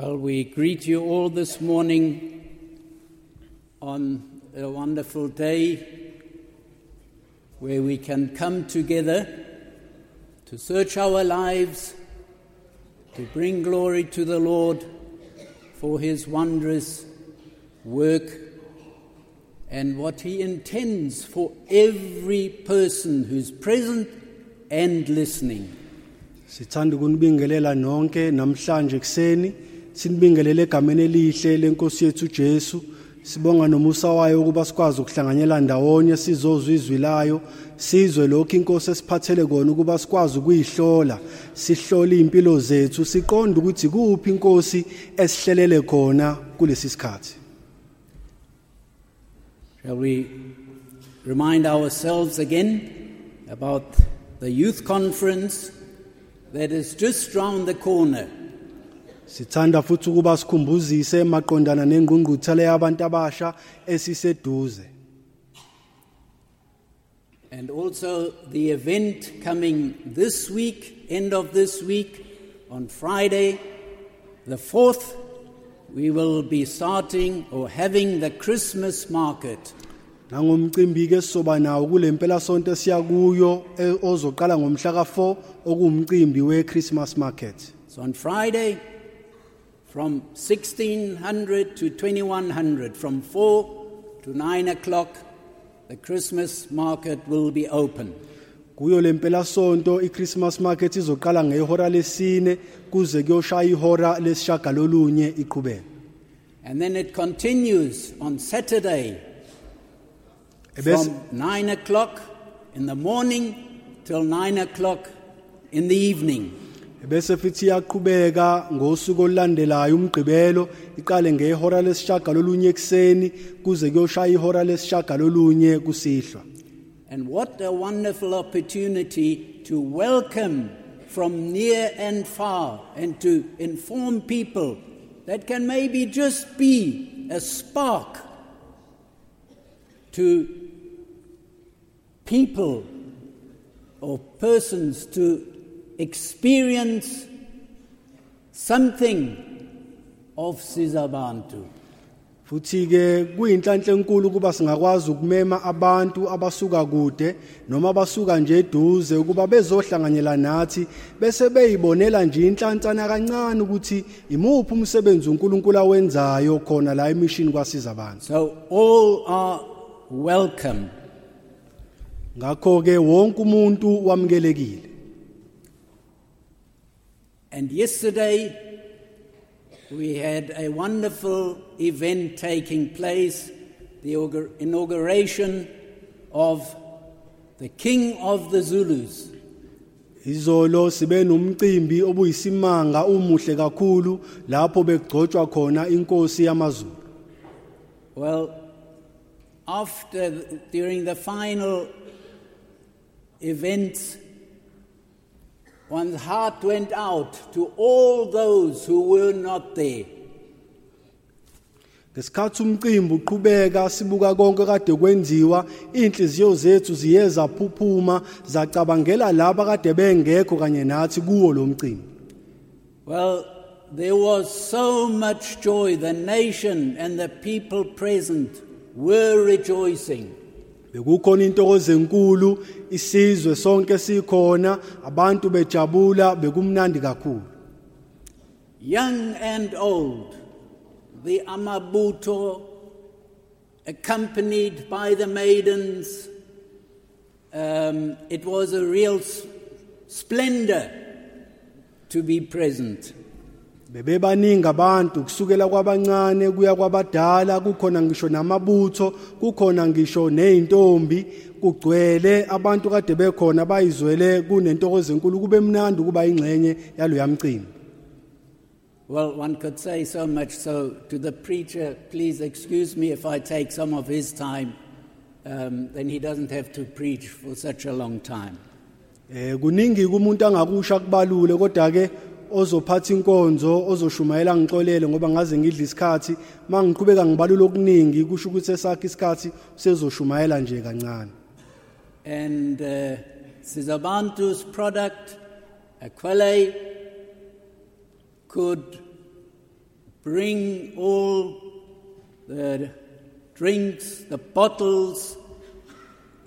Well, we greet you all this morning on a wonderful day where we can come together to search our lives, to bring glory to the Lord for his wondrous work and what he intends for every person who's present and listening. Sinibingelele egameni elihle lenkosi yethu Jesu. Sibonga nomusa wayo ukuba sikwazi ukuhlanganyela ndawonye sizozwa izwi layo. Sizwe lokho inkosi esiphathele kona ukuba sikwazi ukuyihlola sihlole impilo zethu siqonde ukuthi kuphi inkosi esihlelele khona kulesi sikhathi. Shall we remind ourselves again about the youth conference that is just round the corner? Sithanda futhi ukuba sikhumbuzise maqondana nengqungquthela yabantu abasha esiseduze. And also the event coming this week, end of this week, on Friday, the 4th, we will be starting or having the Christmas market. Nangomcimbi ke soba nawo kulempela sonke siya kuyo eh, ozoqala ngomhla ka4 okuwumcimbi weChristmas market. So on Friday, from 1600 to 2100, from 4 to 9 o'clock, the Christmas market will be open. Kuyo lempela sonto iChristmas market izoqala ngehora lesine kuze kuyoshaya ihora lesishagalolunye. And then it continues on Saturday Ebese from 9 o'clock in the morning till 9 o'clock in the evening. Bese futhi iyaqhubeka ngosuku olulandelayo umgqibelo iqale ngehora lesishagalolunye ekseni kuze kuyoshaya ihora lesishagalolunye kusihlwa. And what a wonderful opportunity to welcome from near and far and to inform people that can maybe just be a spark to people or persons to experience something of Sizabantu. Futhi ke kuyinhlanhla enkulu kuba singakwazi ukumema abantu abasuka kude noma abasuka nje eduze ukuba bezohlanganyela nathi bese beyibonela nje inhlantsana kancane ukuthi imuphi umsebenzi uNkulunkulu awenzayo khona la emission kwasiza abantu. So all are welcome. Ngakho ke wonke umuntu wamukelekile. And yesterday, we had a wonderful event taking place the inauguration of the King of the Zulus. Izolo sibe nomcimbi obuyisimanga umuhle kakhulu lapho begcotshwa khona inkosi yamaZulu. Well, after, during the final events, one's heart went out to all those who were not there. Ngesikhathi umcimbi uqhubeka sibuka konke kade kwenziwa inhliziyo zethu ziye zaphuphuma zacabangela laba kade bengekho kanye nathi kuwo lo mcimbi. Well, there was so much joy. The nation and the people present were rejoicing. Bekukhona intokozo enkulu isizwe sonke sikhona abantu bejabula bekumnandi kakhulu. Young and old, the Amabuto, accompanied by the maidens, um, it was a real splendor to be present. Bebebaningi abantu kusukela kwabancane kuya kwabadala kukhona ngisho namabutho kukhona ngisho nezintombi kugcwele abantu kade bekhona bayizwele kunentokozo enkulu kube mnandi kuba ingxenye yalo yamcimbi Well, one could say so much so to the preacher, please excuse me if I take some of his time, um, then he doesn't have to preach for such a long time. eh kuningi kumuntu angakusha kubalule kodwa ke ozophatha inkonzo ozoshumayela ngixolele ngoba ngaze ngidla isikhathi mangiqhubeka ngibalula okuningi kusho ukuthi esakhe isikhathi sezoshumayela nje kancane And uh, Sizabantu's product, Aquile, could bring all the drinks, the bottles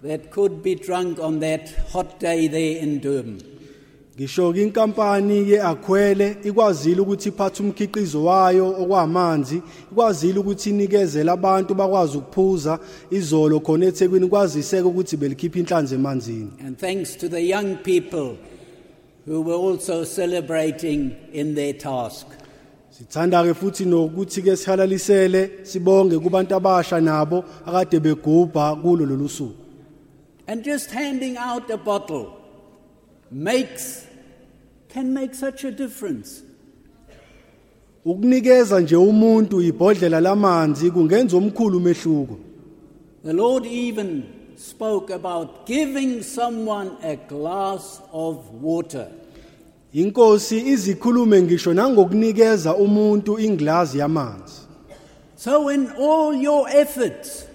that could be drunk on that hot day there in Durban. Ngisho ke inkampani ke akhwele ikwazile ukuthi iphathe umkhiqizo wayo okwamanzi ikwazile ukuthi inikezele abantu bakwazi ukuphuza izolo khona eThekwini kwaziseke ukuthi belikhipha inhlanzi emanzini And thanks to the young people who were also celebrating in their task. sithanda ke futhi nokuthi ke sihalalisele sibonge kubantu abasha nabo akade begubha kulo lolu suku And just handing out a bottle makes can make such a difference. ukunikeza nje umuntu ibhodlela lamanzi kungenza omkhulu umehluko The Lord even spoke about giving someone a glass of water. inkosi izikhulume ngisho nangokunikeza umuntu inglazi yamanzi So, in all your efforts,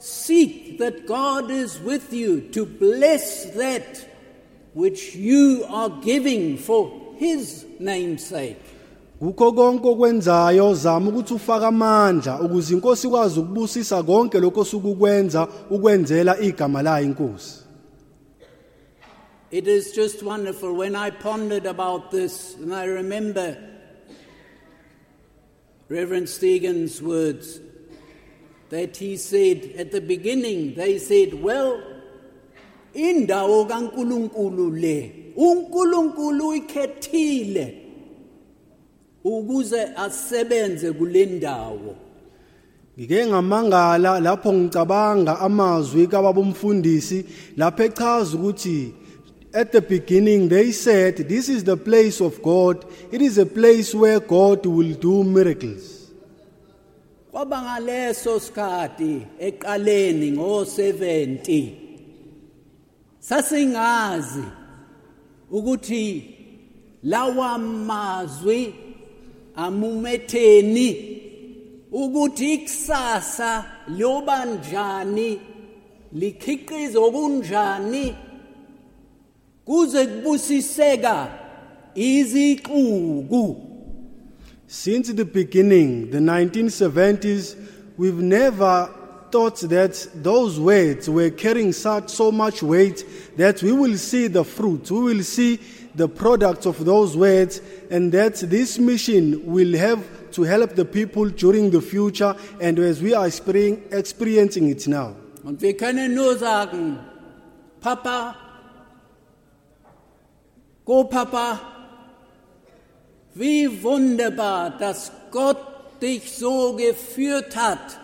seek that God is with you to bless that which you are giving for His name's sake. Konke okwenzayo zama ukuthi ufake amandla ukuze inkosi ikwazi ukubusisa konke lokho osukukwenza ukwenzela igama layo inkosi. It is just wonderful when I pondered about this, and I remember Reverend Stegen's words that he said at the beginning, they said, Well, indawo kaNkulunkulu le, uNkulunkulu ikhethile ukuze asebenze kule ndawo. Ngike ngamangala lapho ngicabanga amazwi kababa umfundisi lapho echaza ukuthi at the beginning they said this is the place of God. It is a place where God will do miracles. Kwaba ngaleso sikhathi eqaleni ngo70 sasingazi ukuthi lawa mazwi amumetheni ukuthi ikusasa liyoba njani likhiqize okunjani kuze kubusiseka izixuku. Since the beginning, the 1970s, we've never thought that those words were carrying such so much weight that we will see the fruit, we will see the product of those words, and that this mission will have to help the people during the future and as we are experiencing it now. Und wir können nur sagen, Papa, go Papa, wie wunderbar, dass Gott dich so geführt hat,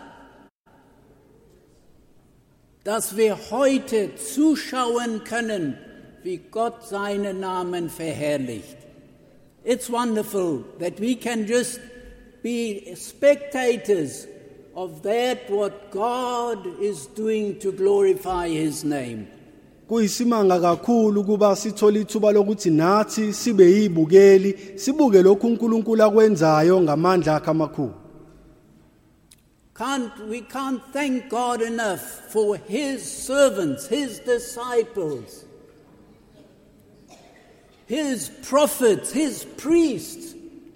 dass wir heute zuschauen können, wie Gott seinen Namen verherrlicht. It's wonderful that we can just be spectators of that what God is doing to glorify his name. kuyisimanga kakhulu kuba sithola ithuba lokuthi nathi sibe yibukeli sibuke lokhu uNkulunkulu akwenzayo ngamandla akhe amakhulu Can't, we can't thank God enough for his servants, his disciples, his prophets, his priests,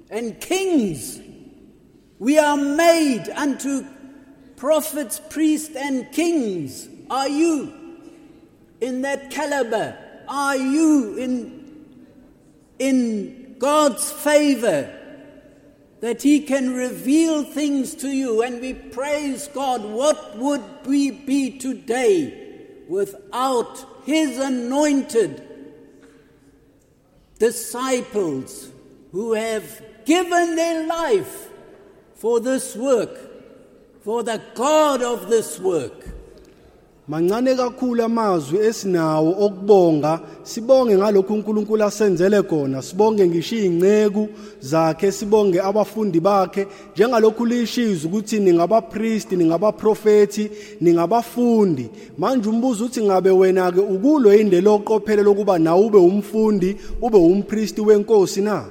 and kings. We are made unto prophets, priests, and kings. Are you in that caliber? Are you in, in God's favor? That He can reveal things to you. And we praise God. What would we be today without His anointed disciples who have given their life for this work, for the God of this work? Mancane kakhulu amazwi esinawo okubonga sibonge ngalokhu uNkulunkulu asenzele khona sibonge ngisho ingceku zakhe sibonge abafundi bakhe. Njengalokhu lishiza ukuthi ningabapriesti ningabaprofeti ningabafundi. Manje umbuzo uthi ngabe wena ke ukulo indlela oqophele lokuba nawe ube umfundi ube umpriesti wenkosi na?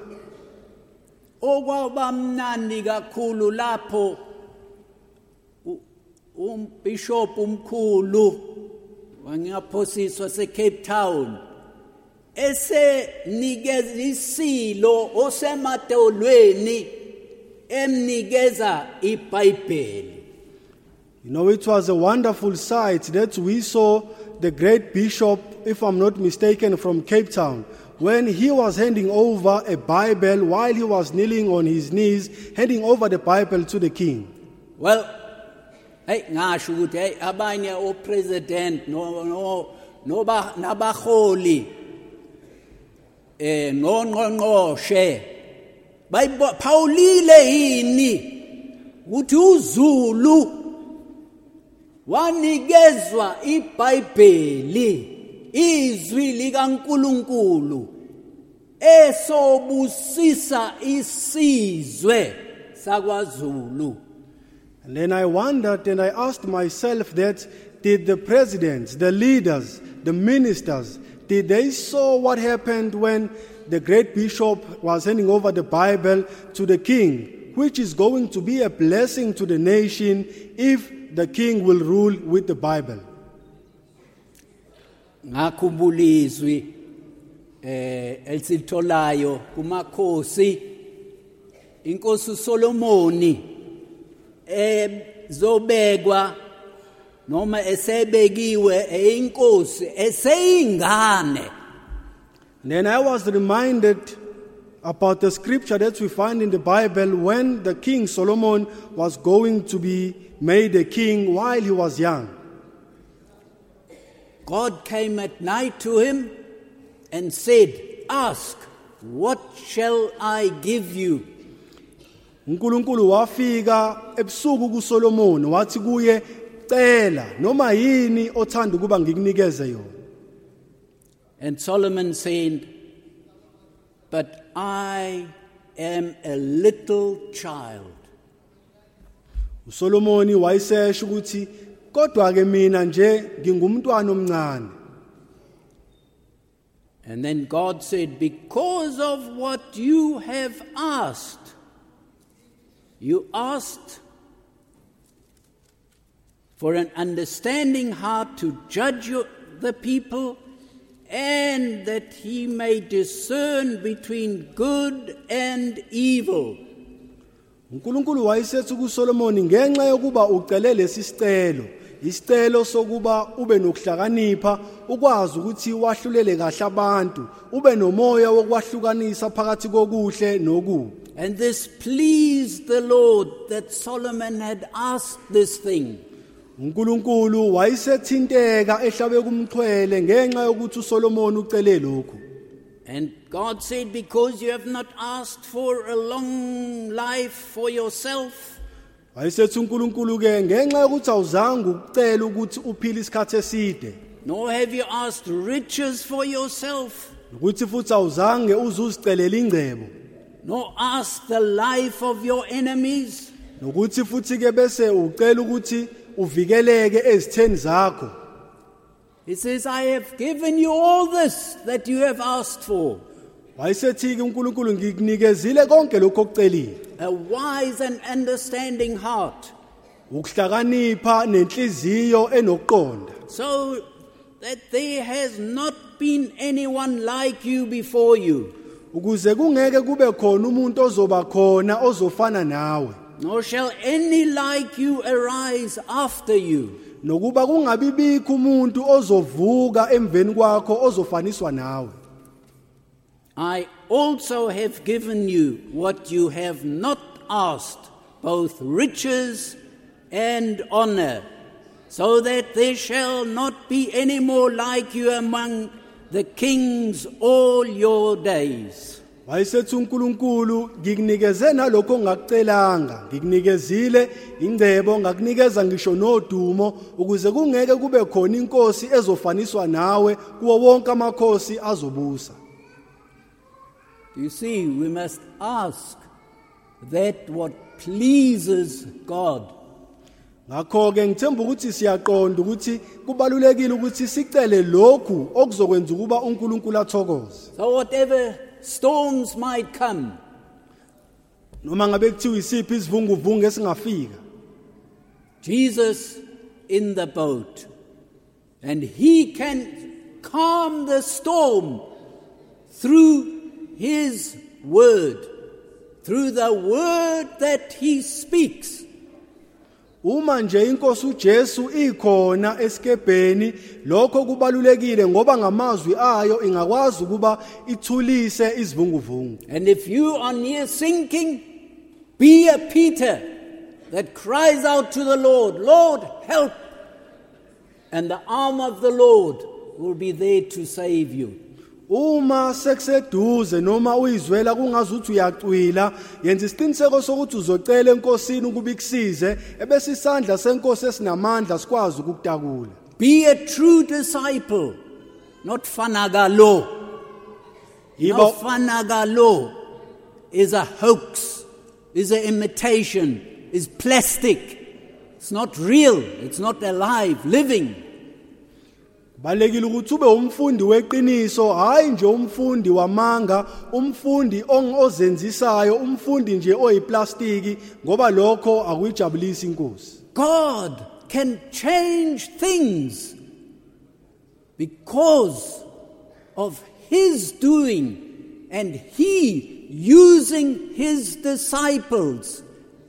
Okwabamnandi kakhulu lapho umbishop umkhulu wangaphosiswa seCape Town esenikeza isilo osemadolweni emnikeza iBhayibheli You know, it was a wonderful sight that we saw the great bishop, if I'm not mistaken, from Cape Town, when he was handing over a Bible while he was kneeling on his knees, handing over the Bible to the king. well hey ngasho ukuthi hey abanye opresident no no noba nabaholi eh ngongqongqoshe bayiphawulile yini? Ukuthi uZulu wanikezwa iBhayibheli izwi likaNkuluNkulu esobusisa isizwe sakwaZulu. And then I wondered and I asked myself that did the presidents, the leaders, the ministers, did they saw what happened when the great bishop was handing over the Bible to the king, which is going to be a blessing to the nation if the king will rule with the Bible. ngakhumbula izwi eh elisitholayo kumakhosi inkosi uSolomoni ezobekwa noma esebekiwe eyinkosi eseyingane then I was reminded about the scripture that we find in the Bible when the king Solomon was going to be made a king while he was young. God came at night to him and said ask what shall I give you uNkulunkulu wafika ebusuku kuSolomon wathi kuye cela noma yini othanda ukuba ngikunikeze yona And Solomon said, But I am a little child. uSolomon wayesesho ukuthi kodwa ke mina nje ngingumntwana omncane And then God said, Because of what you have asked, you asked for an understanding heart to judge your, the people, and that he may discern between good and evil. uNkulunkulu kuSolomon ngenxa yokuba ucele lesi sicelo isicelo sokuba ube nokuhlakanipha ukwazi ukuthi wahlulele kahle abantu ube nomoya wokwahlukanisa phakathi kokuhle nokubi And this pleased the Lord that Solomon had asked this thing. uNkulunkulu wayesethinteka ehlabe kumxhwele ngenxa yokuthi uSolomon ucele lokhu. And God said, Because you have not asked for a long life for yourself, wayesethi uNkulunkulu ke ngenxa yokuthi awuzange ukucela ukuthi uphile isikhathi eside nor have you asked riches for yourself, ukuthi futhi awuzange ingcebo nor asked the life of your enemies, nokuthi futhi ke bese ucela ukuthi uvikeleke ezitheni zakho. He says, I have given you all this that you have asked for. Wayesethi ke uNkulunkulu ngikunikezile konke lokho okucelile. A wise and understanding heart, ukuhlakanipha nenhliziyo enokuqonda. So that there has not been anyone like you before you. Ukuze kungeke kube khona umuntu ozoba khona ozofana nawe nor shall any like you arise after you. nokuba kungabi bikho umuntu ozovuka emveni kwakho ozofaniswa nawe I also have given you what you have not asked, both riches and honor, so that there shall not be any more like you among the kings all your days. wayesethi uNkulunkulu ngikunikeze nalokho ongakucelanga ngikunikezile ingcebo ngakunikeza ngisho nodumo ukuze kungeke kube khona inkosi ezofaniswa nawe kuwo wonke amakhosi azobusa You see, we must ask that what pleases God. Ngakho ke ngithemba ukuthi siyaqonda ukuthi kubalulekile ukuthi sicele lokhu okuzokwenza ukuba uNkulunkulu athokoze So, whatever storms might come, noma ngabe kuthiwa isiphi isivunguvungu esingafika Jesus in the boat, and he can calm the storm through his word. through the word that he speaks. Uma nje inkosi uJesu ikhona esikebheni lokho kubalulekile ngoba ngamazwi ayo ingakwazi ukuba ithulise izivunguvungu And if you are near sinking, be a Peter that cries out to the Lord, Lord, help. And the arm of the Lord will be there to save you. Uma sekuseduze noma uyizwela kungazuthi uyacwila yenza isiqiniseko sokuthi uzocela enkosini ukuba ikusize ebese isandla senkosi esinamandla sikwazi ukukutakula Be a true disciple, not fanagalo. Now, fanagalo is a hoax, is an imitation, is plastic. It's not real, it's not alive, living. Balekile ukuthi ube umfundi weqiniso hayi nje umfundi wamanga umfundi ozenzisayo umfundi nje oyiplastiki ngoba lokho akuyijabulisi inkosi God can change things because of His doing and He using His disciples.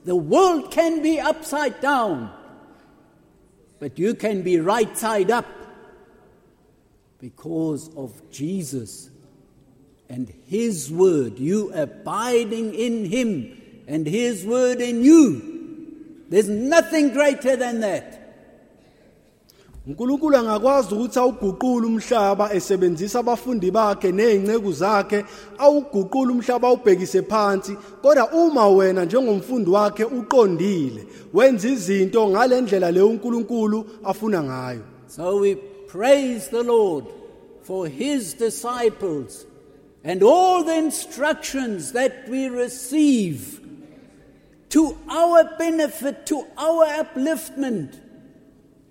The world can be upside down, but you can be right side up because of Jesus and His word. You abiding in Him and His word in you. There's nothing greater than that. uNkulunkulu angakwazi ukuthi awuguqule umhlaba esebenzisa abafundi bakhe nezingceku zakhe awuguqule umhlaba awubhekise phansi kodwa uma wena njengomfundi wakhe uqondile wenza izinto ngalendlela leyo uNkulunkulu afuna ngayo So we praise the Lord for his disciples and all the instructions that we receive to our benefit, to our upliftment,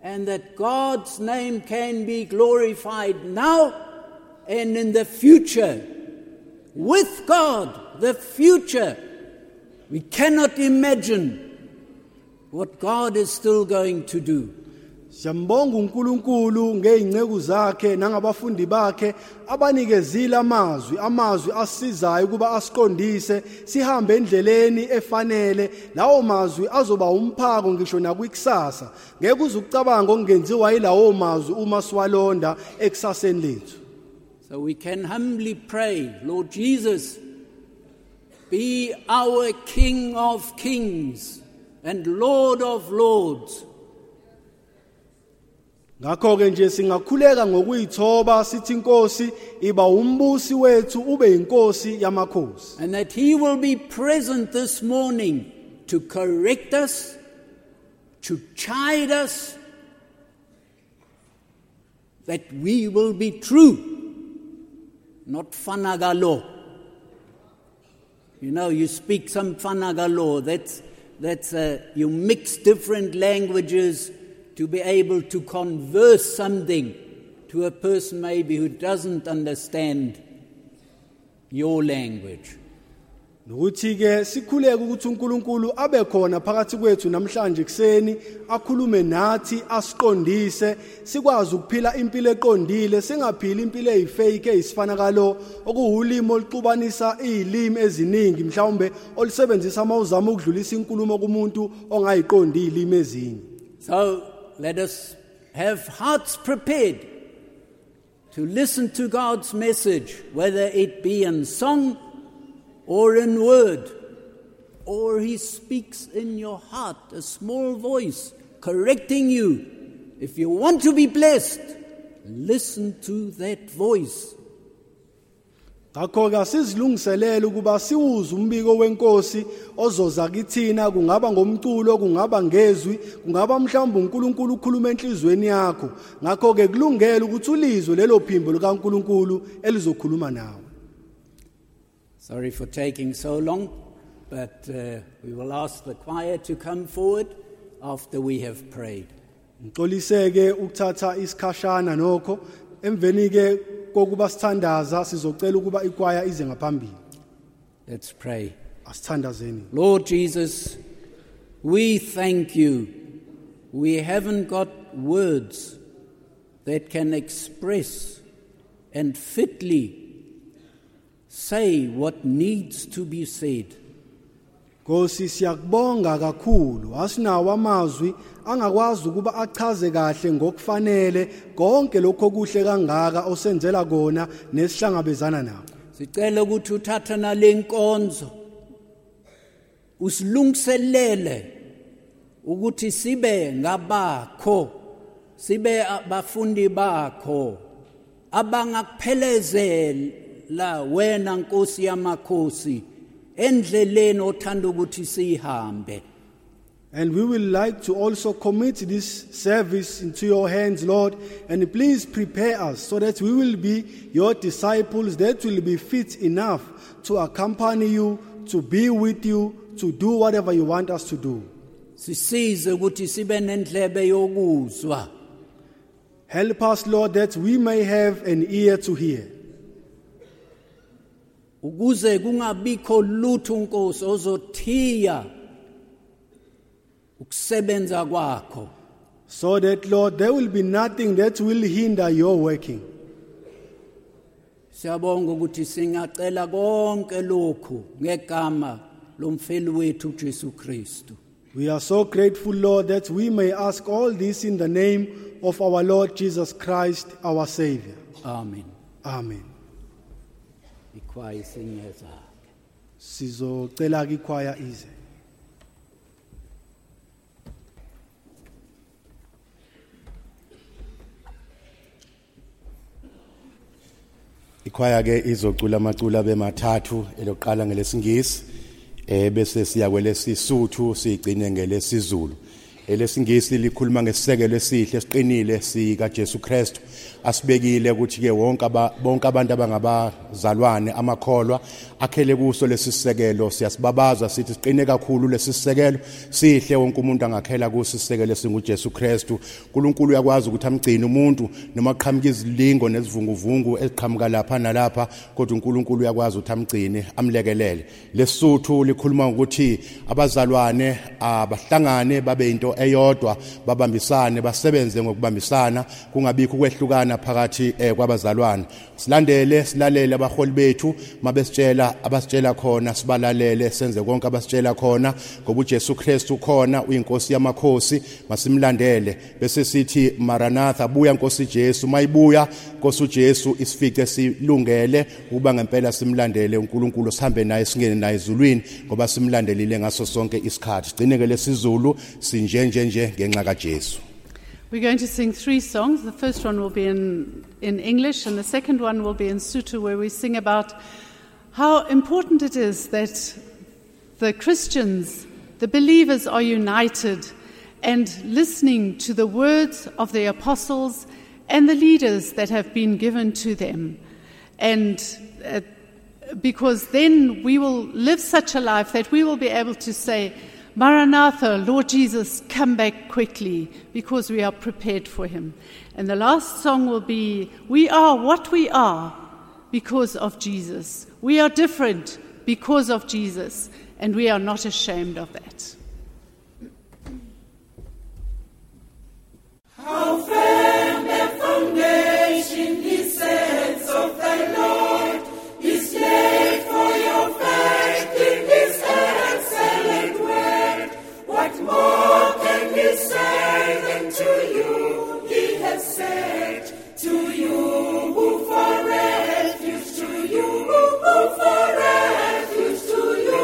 and that God's name can be glorified now and in the future. With God, the future, we cannot imagine what God is still going to do. Siyambonga uNkulunkulu ngezingceku zakhe nangabafundi bakhe abanikezile amazwi amazwi asizayo kuba asiqondise sihambe endleleni efanele lawo mazwi azoba umphako ngisho nakwikusasa ngeke uze ucabanga okungenziwa yilawo mazwi uma siwalonda ekusaseni lethu So we can humbly pray, Lord Jesus, be our King of kings and Lord of lords. Ngakho ke nje singakhuleka ngokuyithoba sithi inkosi iba umbusi wethu ube inkosi yamakhosi And that He will be present this morning to correct us, to chide us, that we will be true, not fanagalo. You know, you speak some fanagalo, that's, that's uh, you mix different languages to be able to converse something to a person maybe who doesn't understand your language. nokuthi ke sikhuleke ukuthi uNkulunkulu abe khona phakathi kwethu namhlanje kuseni akhulume nathi asiqondise sikwazi ukuphila impilo eqondile singaphili impilo ezifake ezifana okuwulimo oluxubanisa izilimi eziningi mhlawumbe olusebenzisa amawuzama ukudlulisa inkulumo kumuntu ongayiqondi izilimi ezinye So let us have hearts prepared to listen to God's message, whether it be in song or in word, or He speaks in your heart, a small voice correcting you. If you want to be blessed, listen to that voice. Ngakho ke asizilungiselele ukuba siwuze umbiko wenkosi ozoza kithina. Kungaba ngomculo kungaba ngezwi kungaba mhlawumbe uNkulunkulu ukhuluma enhlizweni yakho. Ngakho ke kulungele ukuthi ulizwe lelo phimbo likaNkulunkulu elizokhuluma nawe. Sorry for taking so long, but uh, we will ask the choir to come forward after we have prayed. ngixoliseke ukuthatha isikhashana nokho. Emveni ke kokuba sithandaza sizocela ukuba ikwaya ize ngaphambili Let's pray. asithandazeni Lord Jesus, we thank you. We haven't got words that can express and fitly say what needs to be said. Nkosi siyakubonga kakhulu. Asinawo amazwi angakwazi ukuba achaze kahle ngokufanele konke lokho kuhle kangaka osenzela kona nesihlangabezana nakho. Sicela ukuthi uthatha nalenkonzo usilungiselele ukuthi sibe ngabakho sibe abafundi bakho abangakuphelezela wena Nkosi yamakhosi. Endleleni othanda ukuthi sihambe And we will like to also commit this service into your hands, Lord. And please prepare us so that we will be your disciples that will be fit enough to accompany you, to be with you, to do whatever you want us to do. sisize ukuthi sibe nendlebe yokuzwa Help us, Lord, that we may have an ear to hear. Ukuze kungabikho lutho unkosi ozothiya ukusebenza kwakho So that, Lord, there will be nothing that will hinder your working. siyabonga ukuthi singacela konke lokhu ngegama lomfeli wethu uJesu Kristu We are so grateful, Lord, that we may ask all this in the name of our Lord Jesus Christ, our Savior. amen Amen. Ikhwaya isinyeza Sizocela ikwaya ize. Ikhwaya ke izocula amacula bemathathu eloqala ngelesingisi eh bese siya kwelesisuthu sigcine ngelesizulu. Elesingisi likhuluma ngesisekelo esihle siqinile sika Jesu Kristu. Asibekile ukuthi ke bonke abantu abangabazalwane amakholwa akhele kuso lesi sisekelo. Siyasibabaza sithi siqine kakhulu lesi sisekelo. Sihle wonke umuntu angakhela kuso isisekelo esingujesu Kristu. uNkulunkulu uyakwazi ukuthi amgcine umuntu noma kuqhamuka izilingo nezivunguvungu eziqhamuka lapha nalapha kodwa uNkulunkulu uyakwazi ukuthi amgcine amlekelele. Lesuthu likhuluma ngokuthi abazalwane abahlangane babe into eyodwa babambisane basebenze ngokubambisana kungabikho ukwehlukana phakathi eh, kwabazalwane. Silandele silalele abaholi bethu mabesitshela abasitshela khona sibalalele senze konke abasitshela khona ngoba uJesu Kristu khona uyinkosi yamakhosi masimlandele. Bese sithi maranatha buya nkosi Jesu mayibuya nkosi uJesu isifice silungele ukuba ngempela simlandele uNkulunkulu sihambe naye singene naye ezulwini ngoba simlandelile ngaso sonke isikhathi. Sigcine ke lesizulu sinje nje nje ngenxa kaJesu. We're going to sing three songs. The first one will be in, in English, and the second one will be in Sutu, where we sing about how important it is that the Christians, the believers, are united and listening to the words of the apostles and the leaders that have been given to them. And uh, because then we will live such a life that we will be able to say, Maranatha, Lord Jesus, come back quickly because we are prepared for him. And the last song will be, We are what we are because of Jesus. We are different because of Jesus, and we are not ashamed of that. What can you say then you? He has said, to you who for refuge, to you? Who for refuge, to you?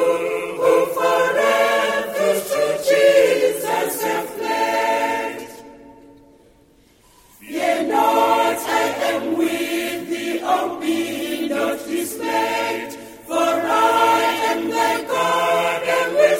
Who for refuge, to Jesus have fled. Fear not, I am with thee, O not dismayed, for I am thy God and will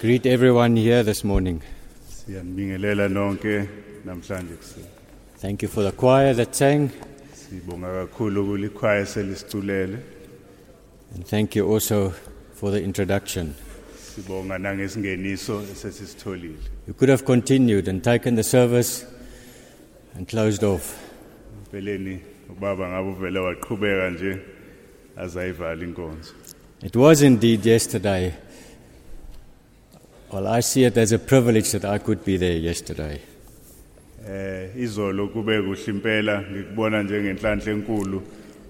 greet everyone here this morning. Siyanibingelela nonke namhlanje kuseni. Thank you for the choir that sang, Sibonga kakhulu kulikhwaya selisitulele. and thank you also for the introduction. Sibonga nangesingeniso esesisitholile. You could have continued and taken the service and closed off. Empeleni ubaba ngabe uvele waqhubeka nje azayivala inkonzo. It was indeed yesterday. Well, I see it as a privilege that I could be there yesterday. Eh izolo kube kuhle impela ngikubona njengenhlanhla enkulu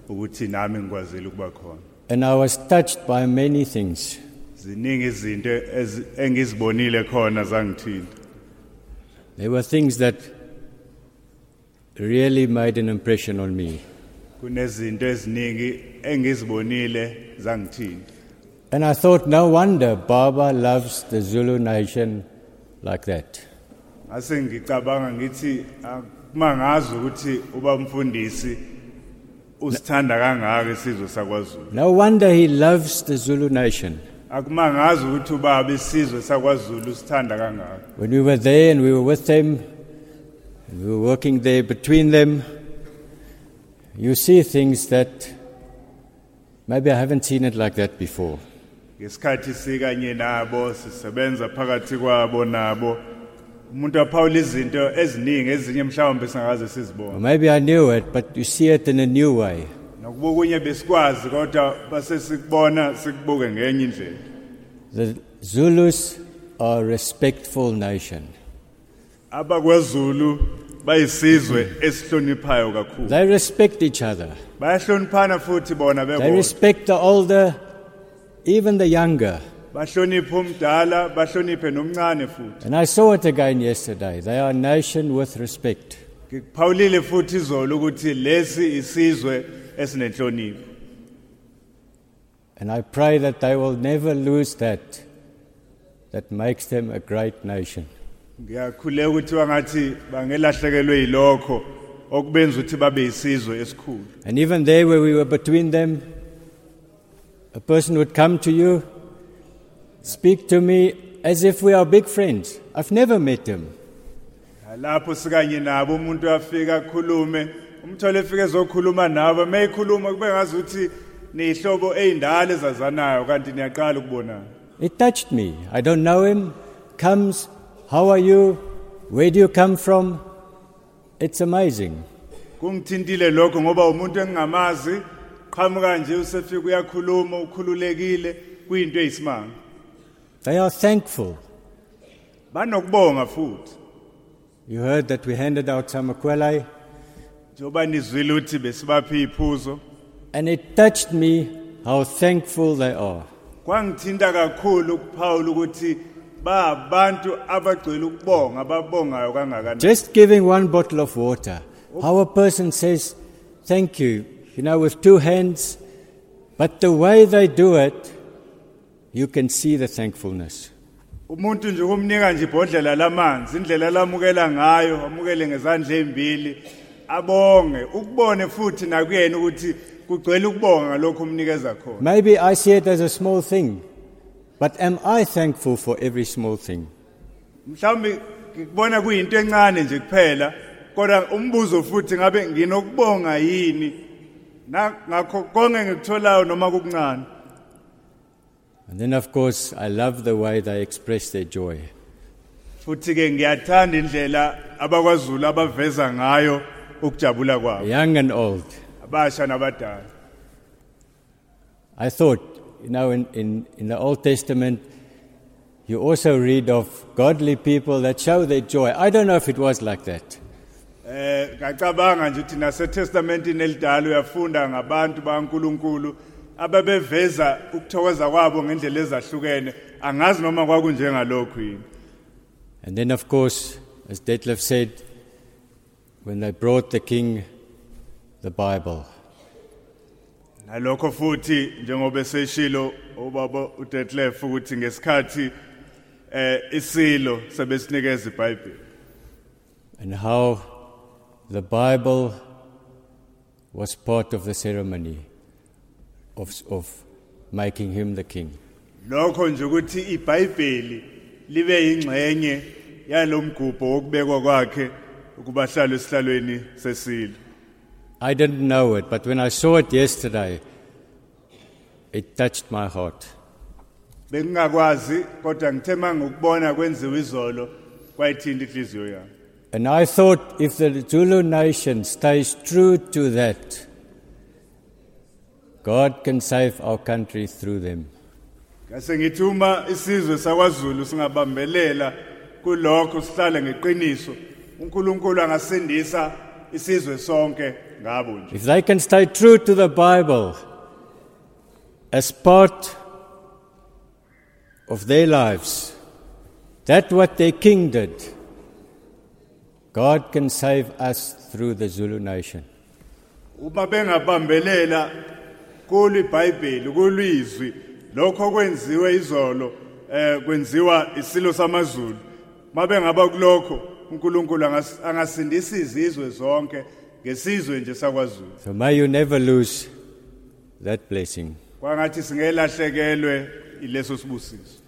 ukuthi nami ngikwazile ukuba khona. And I was touched by many things. Ziningi izinto ezi- engizibonile khona zangithinta. There were things that really made an impression on me. Kunezinto eziningi engizibonile zangithinta. And I thought, no wonder Baba loves the Zulu nation like that. Ase ngicabanga ngithi akumangazi ukuthi uba mfundisi usithanda kangaka isizwe sakwaZulu. No wonder he loves the Zulu nation. Akumangazi ukuthi ubaba isizwe sakwaZulu usithanda kangaka. When we were there and we were with them, and we were working there between them, you see things that maybe I haven't seen it like that before. Ngesikhathi sikanye nabo sisebenza phakathi kwabo nabo umuntu aphawula izinto eziningi ezinye mhlawumbe singaze sizibone. maybe I knew it, but you see it in a new way. Nokubukunye besikwazi kodwa base sikubona sikubuke ngenye indlela. The Zulus are a respectful nation. abakwaZulu bayisizwe esihloniphayo kakhulu They respect each other. bayahloniphana futhi bona They respect the older, even the younger. bahloniphe umdala bahloniphe nomncane futhi And I saw it again yesterday. They are a nation with respect. ngikuphawulile futhi izolo ukuthi lesi isizwe esinenhlonipho And I pray that they will never lose that, that makes them a great nation. ngiyakhuleka ukuthi bangathi bangelahlekelwe yilokho okubenza ukuthi babe isizwe esikhulu And even there, where we were between them, a person would come to you, speak to me as if we are big friends. I've never met him. lapho sikanye nabo umuntu afika akhulume umthole efika ezokhuluma nabo kube ngazi ukuthi niyihlobo eyindala ezazanayo kanti niyaqala ukubonana It touched me. I don't know him. Comes, how are you? Where do you come from? It's amazing. kungithintile lokho ngoba umuntu engingamazi qhamuka nje usefika uyakhuluma ukhululekile kuyinto eyisimanga. They are thankful. banokubonga futhi. You heard that we handed out some aQuelle, njengoba nizwile ukuthi besibapha iy'phuzo and it touched me how thankful they are. kwangithinta kakhulu ukuphawula ukuthi babantu abagcwele ukubonga kangakanani. Just giving one bottle of water, how a person says, Thank you, you know, with two hands, but the way they do it, you can see the thankfulness. umuntu nje kumnika nje ibhodlela lamanzi indlela lamukela ngayo amukele ngezandla ezimbili abonge ukubone futhi nakuyena ukuthi kugcwele ukubonga umnikeza khona Maybe I see it as a small thing, but am I thankful for every small thing? mhlawumbe ngikubona kuyinto encane nje kuphela kodwa umbuzo futhi ngabe nginokubonga yini ngakho konke ngikutholayo noma kukuncane And then, of course, I love the way they express their joy. futhi ke ngiyathanda indlela abakwaZulu abaveza ngayo ukujabula kwabo Young and old. abasha nabadala I thought, you know, in, in, in the Old Testament, you also read of godly people that show their joy. I don't know if it was like that. Eh ngacabanga nje ukuthi naseTestamentini elidala uyafunda ngabantu baNkuluNkulu ababeveza ukuthokoza kwabo ngendlela ezahlukene. Angazi noma kwakunjengalokhu yini. And then, of course, as Detlef said, when they brought the king the Bible, nalokho futhi njengoba eseshilo ubaba uDetlef ukuthi ngesikhathi eh isilo sebesinikeza iBhayibheli. And how the Bible was part of the ceremony of, of making him the king. lokho nje ukuthi iBhayibheli libe ingxenye yalomgubho wokubekwa kwakhe ukuba esihlalweni sesilo I didn't know it, but when I saw it yesterday, it touched my heart. bengingakwazi kodwa mangukubona kwenziwa izolo kwayithinta inhliziyo yami And I thought if the Zulu nation stays true to that, God can save our country through them. ngase ngithi uma isizwe sakwaZulu singabambelela kulokho sihlale ngeqiniso uNkulunkulu angasindisa isizwe sonke ngabo nje If they can stay true to the Bible as part of their lives, that what their king did, God can save us through the Zulu nation. uma bengabambelela kulo iBhayibheli kulizwi lokho kwenziwe izolo eh kwenziwa isilo samaZulu mabe ngaba kulokho uNkulunkulu angas- angasindisa izizwe zonke ngesizwe nje sakwaZulu So may you never lose that blessing. kwangathi singelahlekelwe ileso sibusiso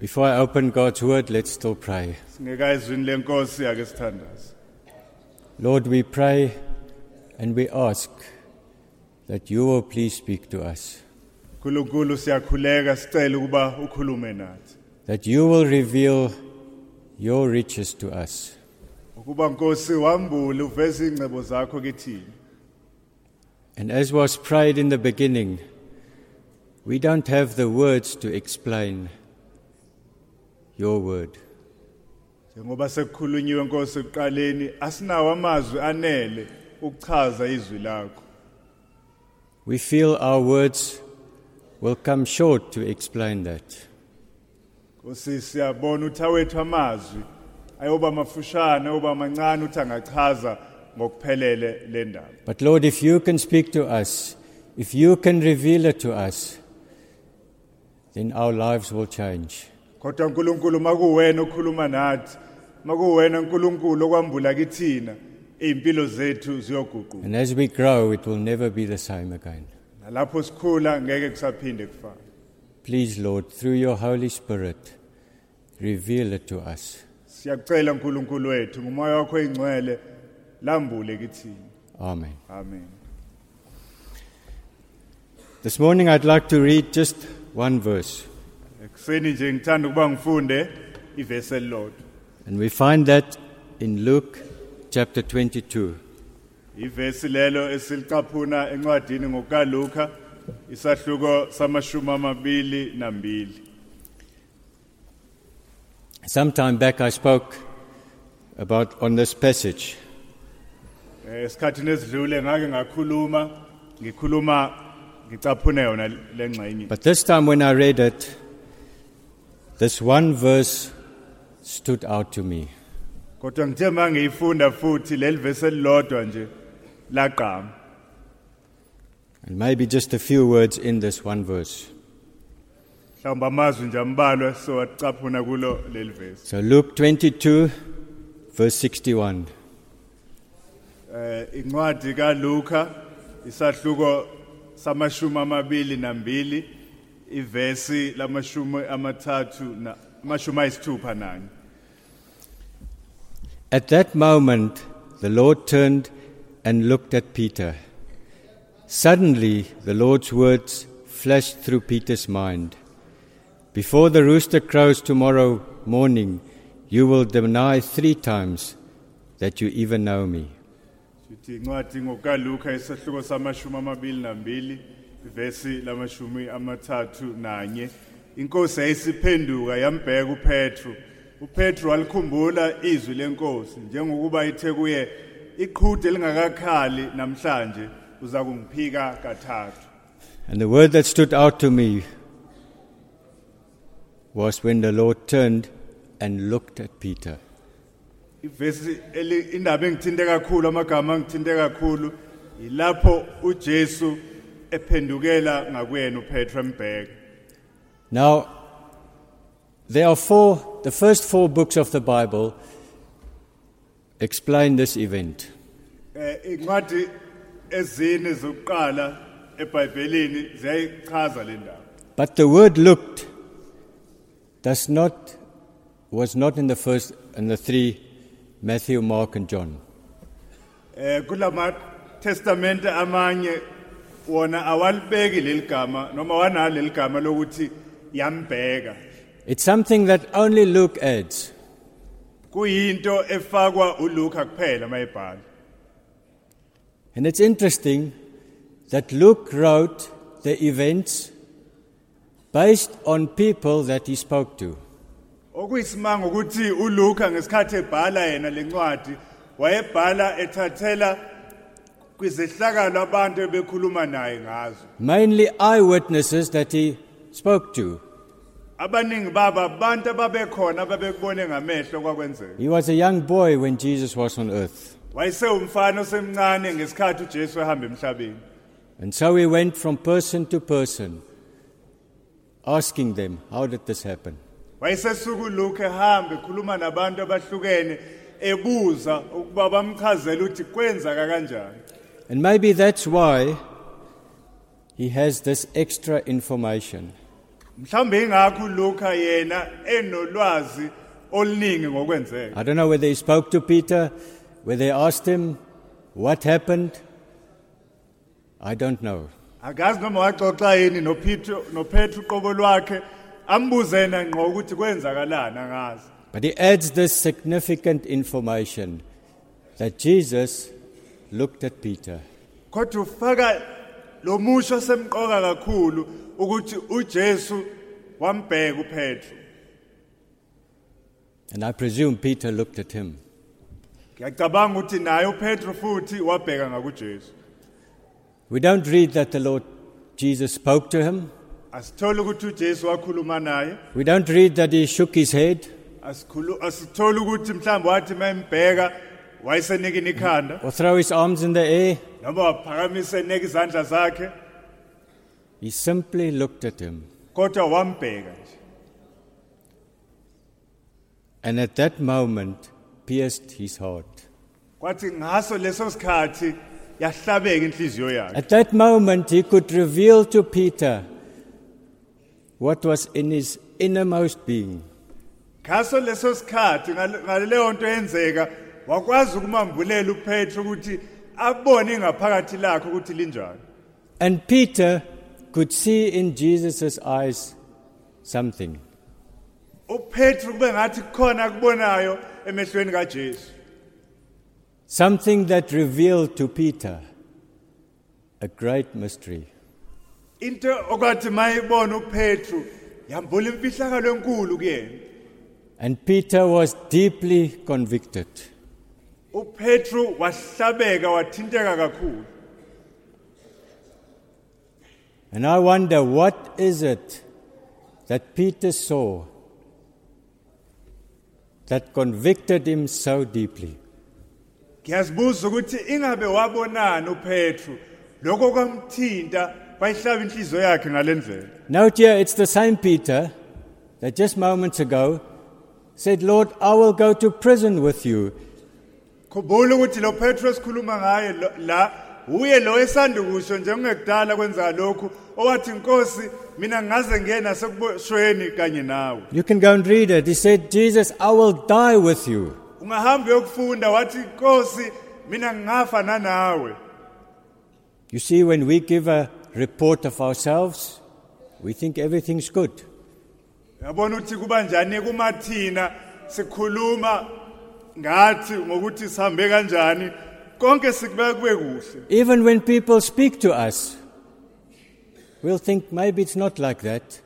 Before I open God's word, let's still pray. singeka izwini lenkosi ake sithandaze Lord, we pray and we ask that you will please speak to us, uNkulunkulu siyakhuleka sicela ukuba ukhulume nathi. That you will reveal your riches to us, ukuba Nkosi wambule uveze ingcebo zakho kithini? And as was prayed in the beginning, we don't have the words to explain your word. njengoba sekukhulunyiwe Nkosi ekuqaleni asinawo amazwi anele ukuchaza izwi lakho We feel our words will come short to explain that. Nkosi siyabona amazwi ayoba mafushane mancane uthi angachaza ngokuphelele le ndaba But Lord, if you can speak to us, if you can reveal it to us, then our lives will change. Kodwa uNkulunkulu makuwena okhuluma nathi makuwena uNkulunkulu okwambula kithina impilo zethu ziyoguquka And as we grow, it will never be the same again. nalapho sikhula ngeke kusaphinde kufane Please, Lord, through your Holy Spirit, reveal it to us. siyakucela uNkulunkulu wethu ngumoya wakho oyingcwele lambule kithina Amen. amen This morning, I'd like to read just one verse. Ekuseni nje ngithanda ukuba ngifunde ivesi elilodwa And we find that in Luke chapter 22. ivesi lelo esilicaphuna encwadini ngokukaLuka isahluko samashumi amabili nambili Some time back, I spoke about on this passage. Eh, esikhathini esidlule ngake ngakhuluma ngikhuluma ngicaphune yona lengxenye But this time, when I read it, this one verse stood out to me. kodwa ngithe mangiyifunda futhi leli elilodwa nje And maybe just a few words in this one verse. mhlawumbe amazwi nje ambalwa sowacaphuna kulo leli So, Luke 22, verse 61. eh incwadi kaLuka isahluko samashumi amabili nambili ivesi lamashumi amathathu na amashumi ayisithupha nanye At that moment, the Lord turned and looked at Peter. Suddenly, the Lord's words flashed through Peter's mind Before the rooster crows tomorrow morning, you will deny three times that you even know me. Ivesi lamashumi amathathu nanye. Inkosi yayisiphenduka yambheka uPetru. uPetru walikhumbula izwi lenkosi njengokuba ithe kuye iqhude lingakakhali namhlanje uza kungiphika kathathu. And the word that stood out to me was when the Lord turned and looked at Peter. ivesi indaba engithinte kakhulu amagama angithinte kakhulu ilapho uJesu ephendukela embheka Now, there are four, the first four books of the Bible explain this event. Eh incwadi ezine zokuqala eBhayibhelini ziyayichaza le ndaba. But the word looked does not, was not in the first, in the three, Matthew, Mark, and John. Eh kulama testament amanye wona awalibeki leligama noma wanaleli gama lokuthi yambheka. It's something that only Luke adds. Kuyinto efakwa uLuka kuphela mayibhala. And it's interesting that Luke wrote the events based on people that he spoke to. Okuyisimanga ukuthi uLuka ngesikhathi ebhala yena lencwadi wayebhala ethathela kwizehlakalo abantu ebekhuluma naye ngazo. Mainly eyewitnesses that he spoke to. Abaningi baba abantu ababekhona ababekubone ngamehlo kwakwenzeka. He was a young boy when Jesus was on earth. Wayesewumfana osemncane ngesikhathi uJesu ehamba emhlabeni. And so he went from person to person, asking them, How did this happen? Wayesesuka uLuke ehambe ekhuluma nabantu abahlukene ebuza ukuba bamchazele ukuthi kwenzaka kanjani. And maybe that's why he has this extra information. Mhlambe ingakho uLuka yena enolwazi oluningi ngokwenzeka. I don't know whether he spoke to Peter, whether they asked him what happened. I don't know. Akazi noma waxoxa yini noPetru noPetru qobo lwakhe ambuze yena ngqo ukuthi kwenzakalana ngazi. But he adds this significant information that Jesus looked at Peter. Kodwa ufaka lo musho semqoka kakhulu ukuthi uJesu wambheka uPetru. And I presume Peter looked at him. Ngiyacabanga ukuthi naye uPetru futhi wabheka ngakuJesu. We don't read that the Lord Jesus spoke to him. Asitholi ukuthi uJesu wakhuluma naye. We don't read that he shook his head ukuthi mhlawumbe wathi wayesenikini ikhanda or throw his arms in the air. noma waphakamisa eneka izandla zakhe He simply looked at him. kodwa wambheka nje. And at that moment, pierced his heart. Kwathi ngaso leso sikhathi yahlabeka inhliziyo yakhe. At that moment, he could reveal to Peter what was in his innermost being. Ngaso leso sikhathi ngale- ngaleyo nto yenzeka wakwazi ukumambulela uPetru ukuthi abone ingaphakathi lakhe ukuthi linjani. And Peter could see in Jesus' eyes something. uPetru kube ngathi kukhona akubonayo emehlweni kaJesu. Something that revealed to Peter a great mystery. Into okwathi mayibona uPetru yambula imfihlakalo enkulu kuyena. And Peter was deeply convicted. uPetru wahlabeka wathinteka kakhulu. And I wonder what is it that Peter saw that convicted him so deeply? Ngiyazibuza ukuthi ingabe wabonani uPetru lokho kwamthinta kwayihlaba inhliziyo yakhe ngalendlela Note here, it's the same Peter that just moments ago said, Lord, I will go to prison with you. Khumbula ukuthi lo Petro sikhuluma ngaye la uye lo esanda kusho njengekudala kwenza lokhu owathi inkosi mina ngaze ngena sekuboshweni kanye nawe You can go and read it. He said, Jesus, I will die with you. ungahamba uyokufunda wathi inkosi mina ngingafa nanawe You see, when we give a report of ourselves, we think everything's good. yabona ukuthi kuba njani kumathina sikhuluma ngathi ngokuthi sihambe kanjani konke sikubeka kube kuhle Even when people speak to us, we'll think maybe it's not like that.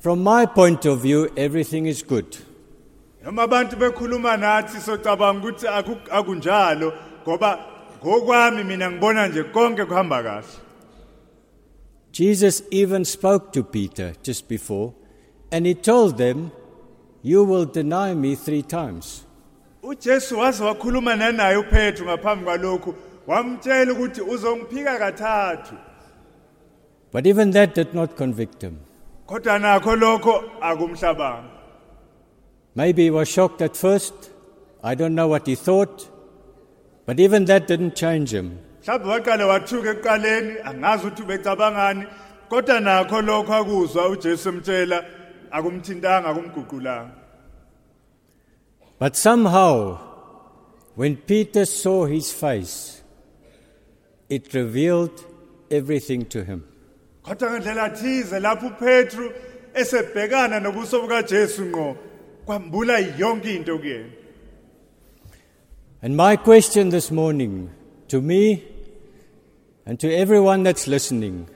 From my point of view, everything is good. noma abantu bekhuluma nathi socabanga ukuthi aku- akunjalo ngoba ngokwami mina ngibona nje konke kuhamba kahle Jesus even spoke to Peter just before, and he told them, You will deny me three times. uJesu waze wakhuluma nanaye uPetru ngaphambi kwalokhu wamtshela ukuthi uzongiphika kathathu But even that did not convict him. kodwa nakho lokho akumhlabanga Maybe he was shocked at first. I don't know what he thought. But even that didn't change him. mhlawumbe waqale wathuka ekuqaleni angazi ukuthi ubecabangani kodwa nakho lokho akuzwa uJesu emtshela akumthintanga akumguqulanga But somehow, when Peter saw his face, it revealed everything to him. kodwa ngendlela thize lapho uPetru esebhekana nobuso bukaJesu ngqo kwambula yonke into kuyena And my question this morning to me and to everyone that's listening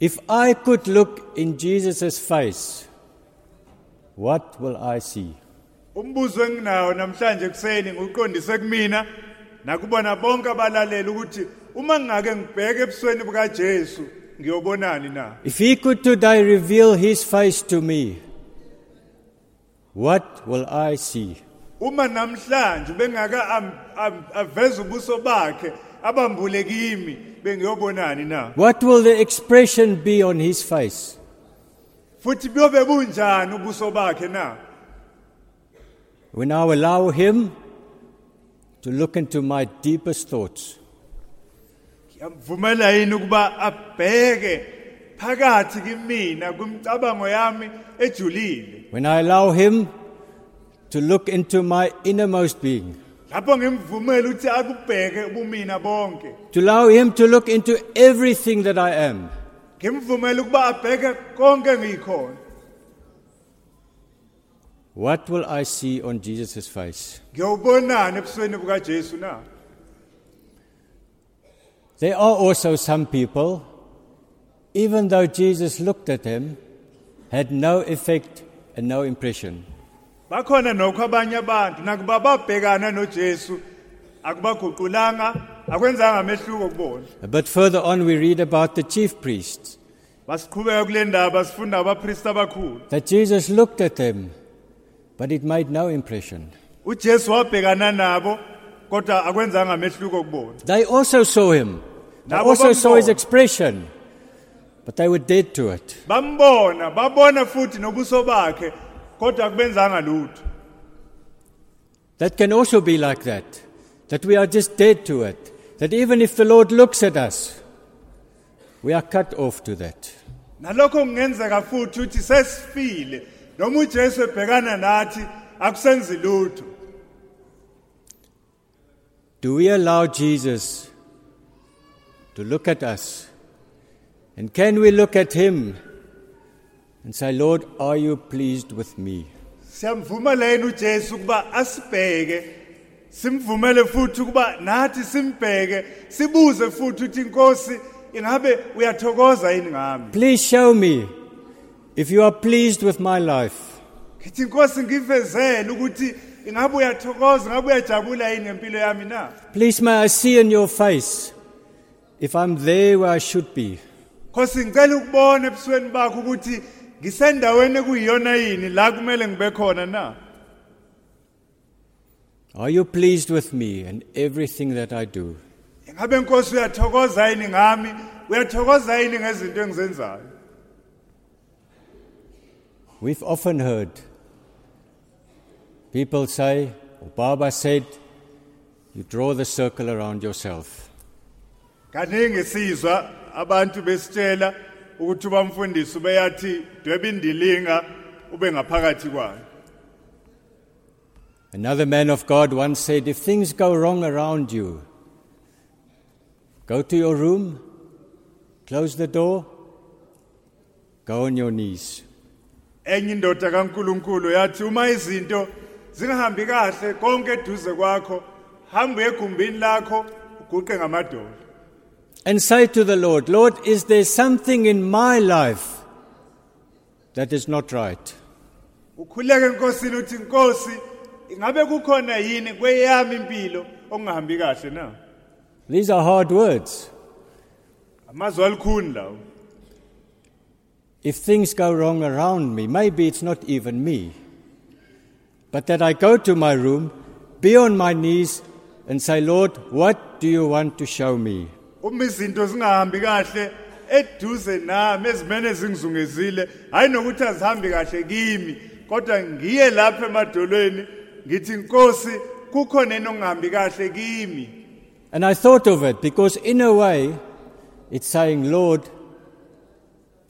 if I could look in Jesus' face, what will I see? Umbuzo enginawo namhlanje kuseni nguqondise kumina nakubona bonke abalaleli ukuthi uma ngingake ngibheke ebusweni bukaJesu ngiyobonani na If he could today reveal his face to me, what will I see? uma namhlanje bengaka aveza ubuso bakhe abambule kimi bengiyobonani na What will the expression be on his face? futhi buyobe bunjani ubuso bakhe na When I allow him to look into my deepest thoughts. ngiyamvumela yini ukuba abheke phakathi kimina kumcabango yami ejulile When I allow him to look into my innermost being. lapho ngimvumela ukuthi akubheke bonke To allow him to look into everything that I am. ngimvumela ukuba abheke konke What will I see on Jesus' face? ngiyobonani ebusweni bukaJesu na? There are also some people, even though Jesus looked at them, had no effect and no impression. bakhona nokho abanye abantu. Nakuba babhekana noJesu akubaguqulanga akwenzanga amehluko kubona. A bit further on, we read about the chief priests, basiqhubeka kule ndaba sifunda abapristi abakhulu. that Jesus looked at them, but it made no impression. uJesu wabhekana nabo kodwa akwenzanga amehluko kubona They also saw him, they Nabo also saw his bambona. expression, but they were dead to it. bambona babona futhi nobuso bakhe kodwa akubenzanga lutho That can also be like that, that we are just dead to it, that even if the Lord looks at us, we are cut off to that. nalokho kungenzeka futhi ukuthi sesifile noma uJesu ebhekana nathi akusenzi lutho Do we allow Jesus to look at us? And can we look at him and say, Lord, are you pleased with me? siyamvumela yini uJesu ukuba asibheke simvumele futhi ukuba nathi simbheke sibuze futhi ukuthi inkosi ingabe uyathokoza yini ngami Please show me if you are pleased with my life. ngithi inkosi ngivezele ukuthi ingabe uyathokoza ingabe uyajabula yini ngempilo yami na Please may I see in your face if I'm there where I should be. Khosi ngicela ukubona ebusweni bakho ukuthi ngisendaweni ekuyiyona yini la kumele ngibe khona na Are you pleased with me and everything that I do? ngabe inkosi uyathokoza yini ngami uyathokoza yini ngezinto engizenzayo We've often heard people say, or Baba said, you draw the circle around yourself. kaningi sizwa abantu besitshela ukuthi ubamfundisi ubeyathi dweba indilinga ube ngaphakathi kwayo Another man of God once said, if things go wrong around you, go to your room, close the door, go on your knees. Enye indoda kaNkuluNkulu yathi uma izinto zingahambi kahle konke eduze kwakho hamba egumbini lakho uguqe ngamadolo And say to the Lord, Lord, is there something in my life that is not right? ukhuleke enkosini uthi inkosi ingabe kukhona yini kweyami impilo okungahambi kahle na These are hard words. amazwi alikhuni lawo If things go wrong around me, maybe it's not even me, but that I go to my room, be on my knees, and say, Lord, what do you want to show me? uma izinto zingahambi kahle eduze nami ezimene zingizungezile hayi nokuthi azihambi kahle kimi kodwa ngiye lapha emadolweni ngithi inkosi kukhona kahle kimi And I thought of it because, in a way, it's saying, Lord,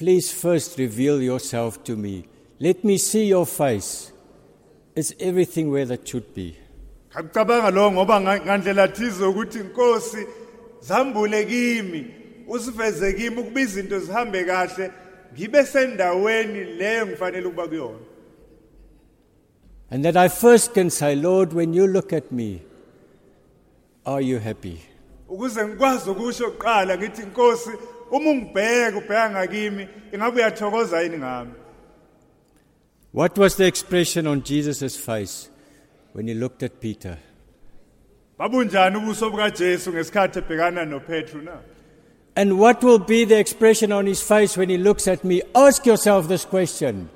please first reveal yourself to me. Let me see your face. Is everything where that should be? ngakucabanga lo ngoba nga- ngandlela thize ukuthi inkosi zambule kimi usiveze kimi ukuba izinto zihambe kahle ngibe sendaweni leyo ngifanele ukuba kuyona And that I first can say, Lord, when you look at me, are you happy? ukuze ngikwazi ukusho kuqala ngithi inkosi uma ungibheka ubheka ngakimi ingabe uyathokoza yini ngami What was the expression on Jesus' face when he looked at Peter? babunjani ubuso bukaJesu ngesikhathi ebhekana noPetru na And what will be the expression on his face when he looks at me? Ask yourself this question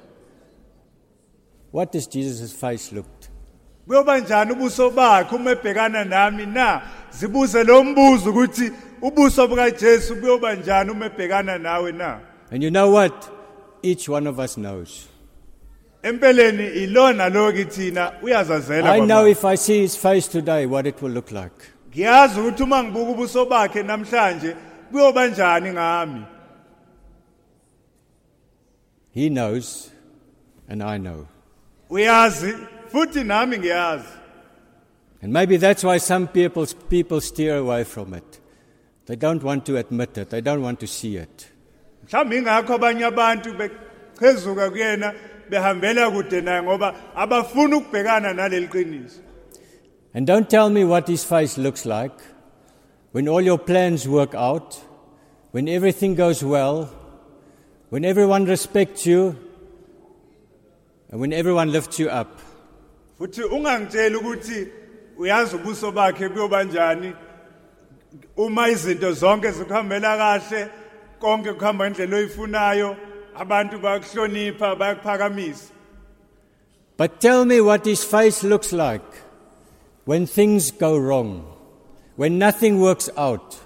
What does Jesus' face look? kuyoba njani ubuso bakhe uma ebhekana nami na zibuze lo mbuzo ukuthi ubuso bukaJesu kuyoba njani uma ebhekana nawe na And you know what? Each one of us knows. empeleni ilona uyazazela I know if I see his face today, what it will look like. ngiyazi ukuthi uma ngibuka ubuso bakhe namhlanje kuyoba njani ngami He knows, and I know. uyazi futhi nami ngiyazi And maybe that's why some people, people steer away from it. They don't want to admit it, they don't want to see it. mhlawumbe ingakho abanye abantu bechezuka kuyena behambela kude naye ngoba abafuni ukubhekana naleli qiniso And don't tell me what his face looks like when all your plans work out, when everything goes well, when everyone respects you, and when everyone lifts you up. futhi ungangitsheli ukuthi uyazi ubuso bakhe kuyoba njani uma izinto zonke zikuhambela kahle konke kuhamba ngendlela oyifunayo abantu bayakuhlonipha bayakuphakamisa But tell me what his face looks like when things go wrong, when nothing works out.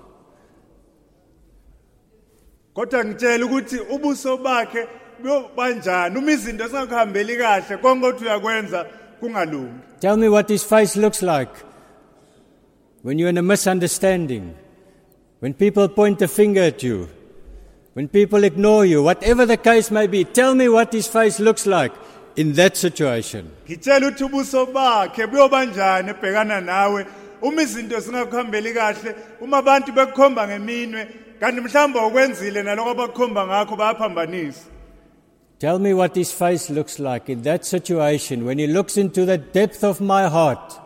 kodwa ngitshela ukuthi ubuso bakhe buyoba njani uma izinto zingakuhambeli kahle konke othi uyakwenza kungalungi Tell me what his face looks like when you're in a misunderstanding, when people point a finger at you, when people ignore you, whatever the case may be. Tell me what his face looks like in that situation. ngitshela ukuthi ubuso bakhe buyoba njani ebhekana nawe uma izinto zingakuhambeli kahle uma abantu bekukhomba ngeminwe kanti mhlawumbe ukwenzile naloko abakukhomba ngakho bayaphambanisa Tell me what his face looks like in that situation when he looks into the depth of my heart.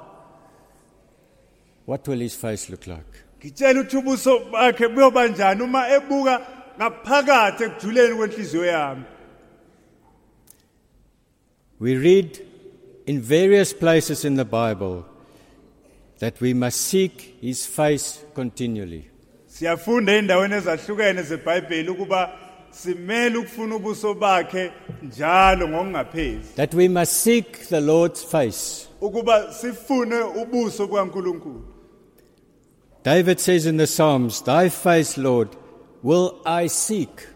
What will his face look like? ngitshela ukuthi ubuso bakhe buyoba njani uma ebuka ngaphakathi ekujuleni kwenhliziyo yami We read in various places in the Bible that we must seek his face continually. siyafunda ey'ndaweni ezahlukene zebhayibheli ukuba simele ukufuna ubuso bakhe njalo ngokungaphezi That we must seek the Lord's face. ukuba sifune ubuso David says in the Psalms, Thy face, Lord, will I seek.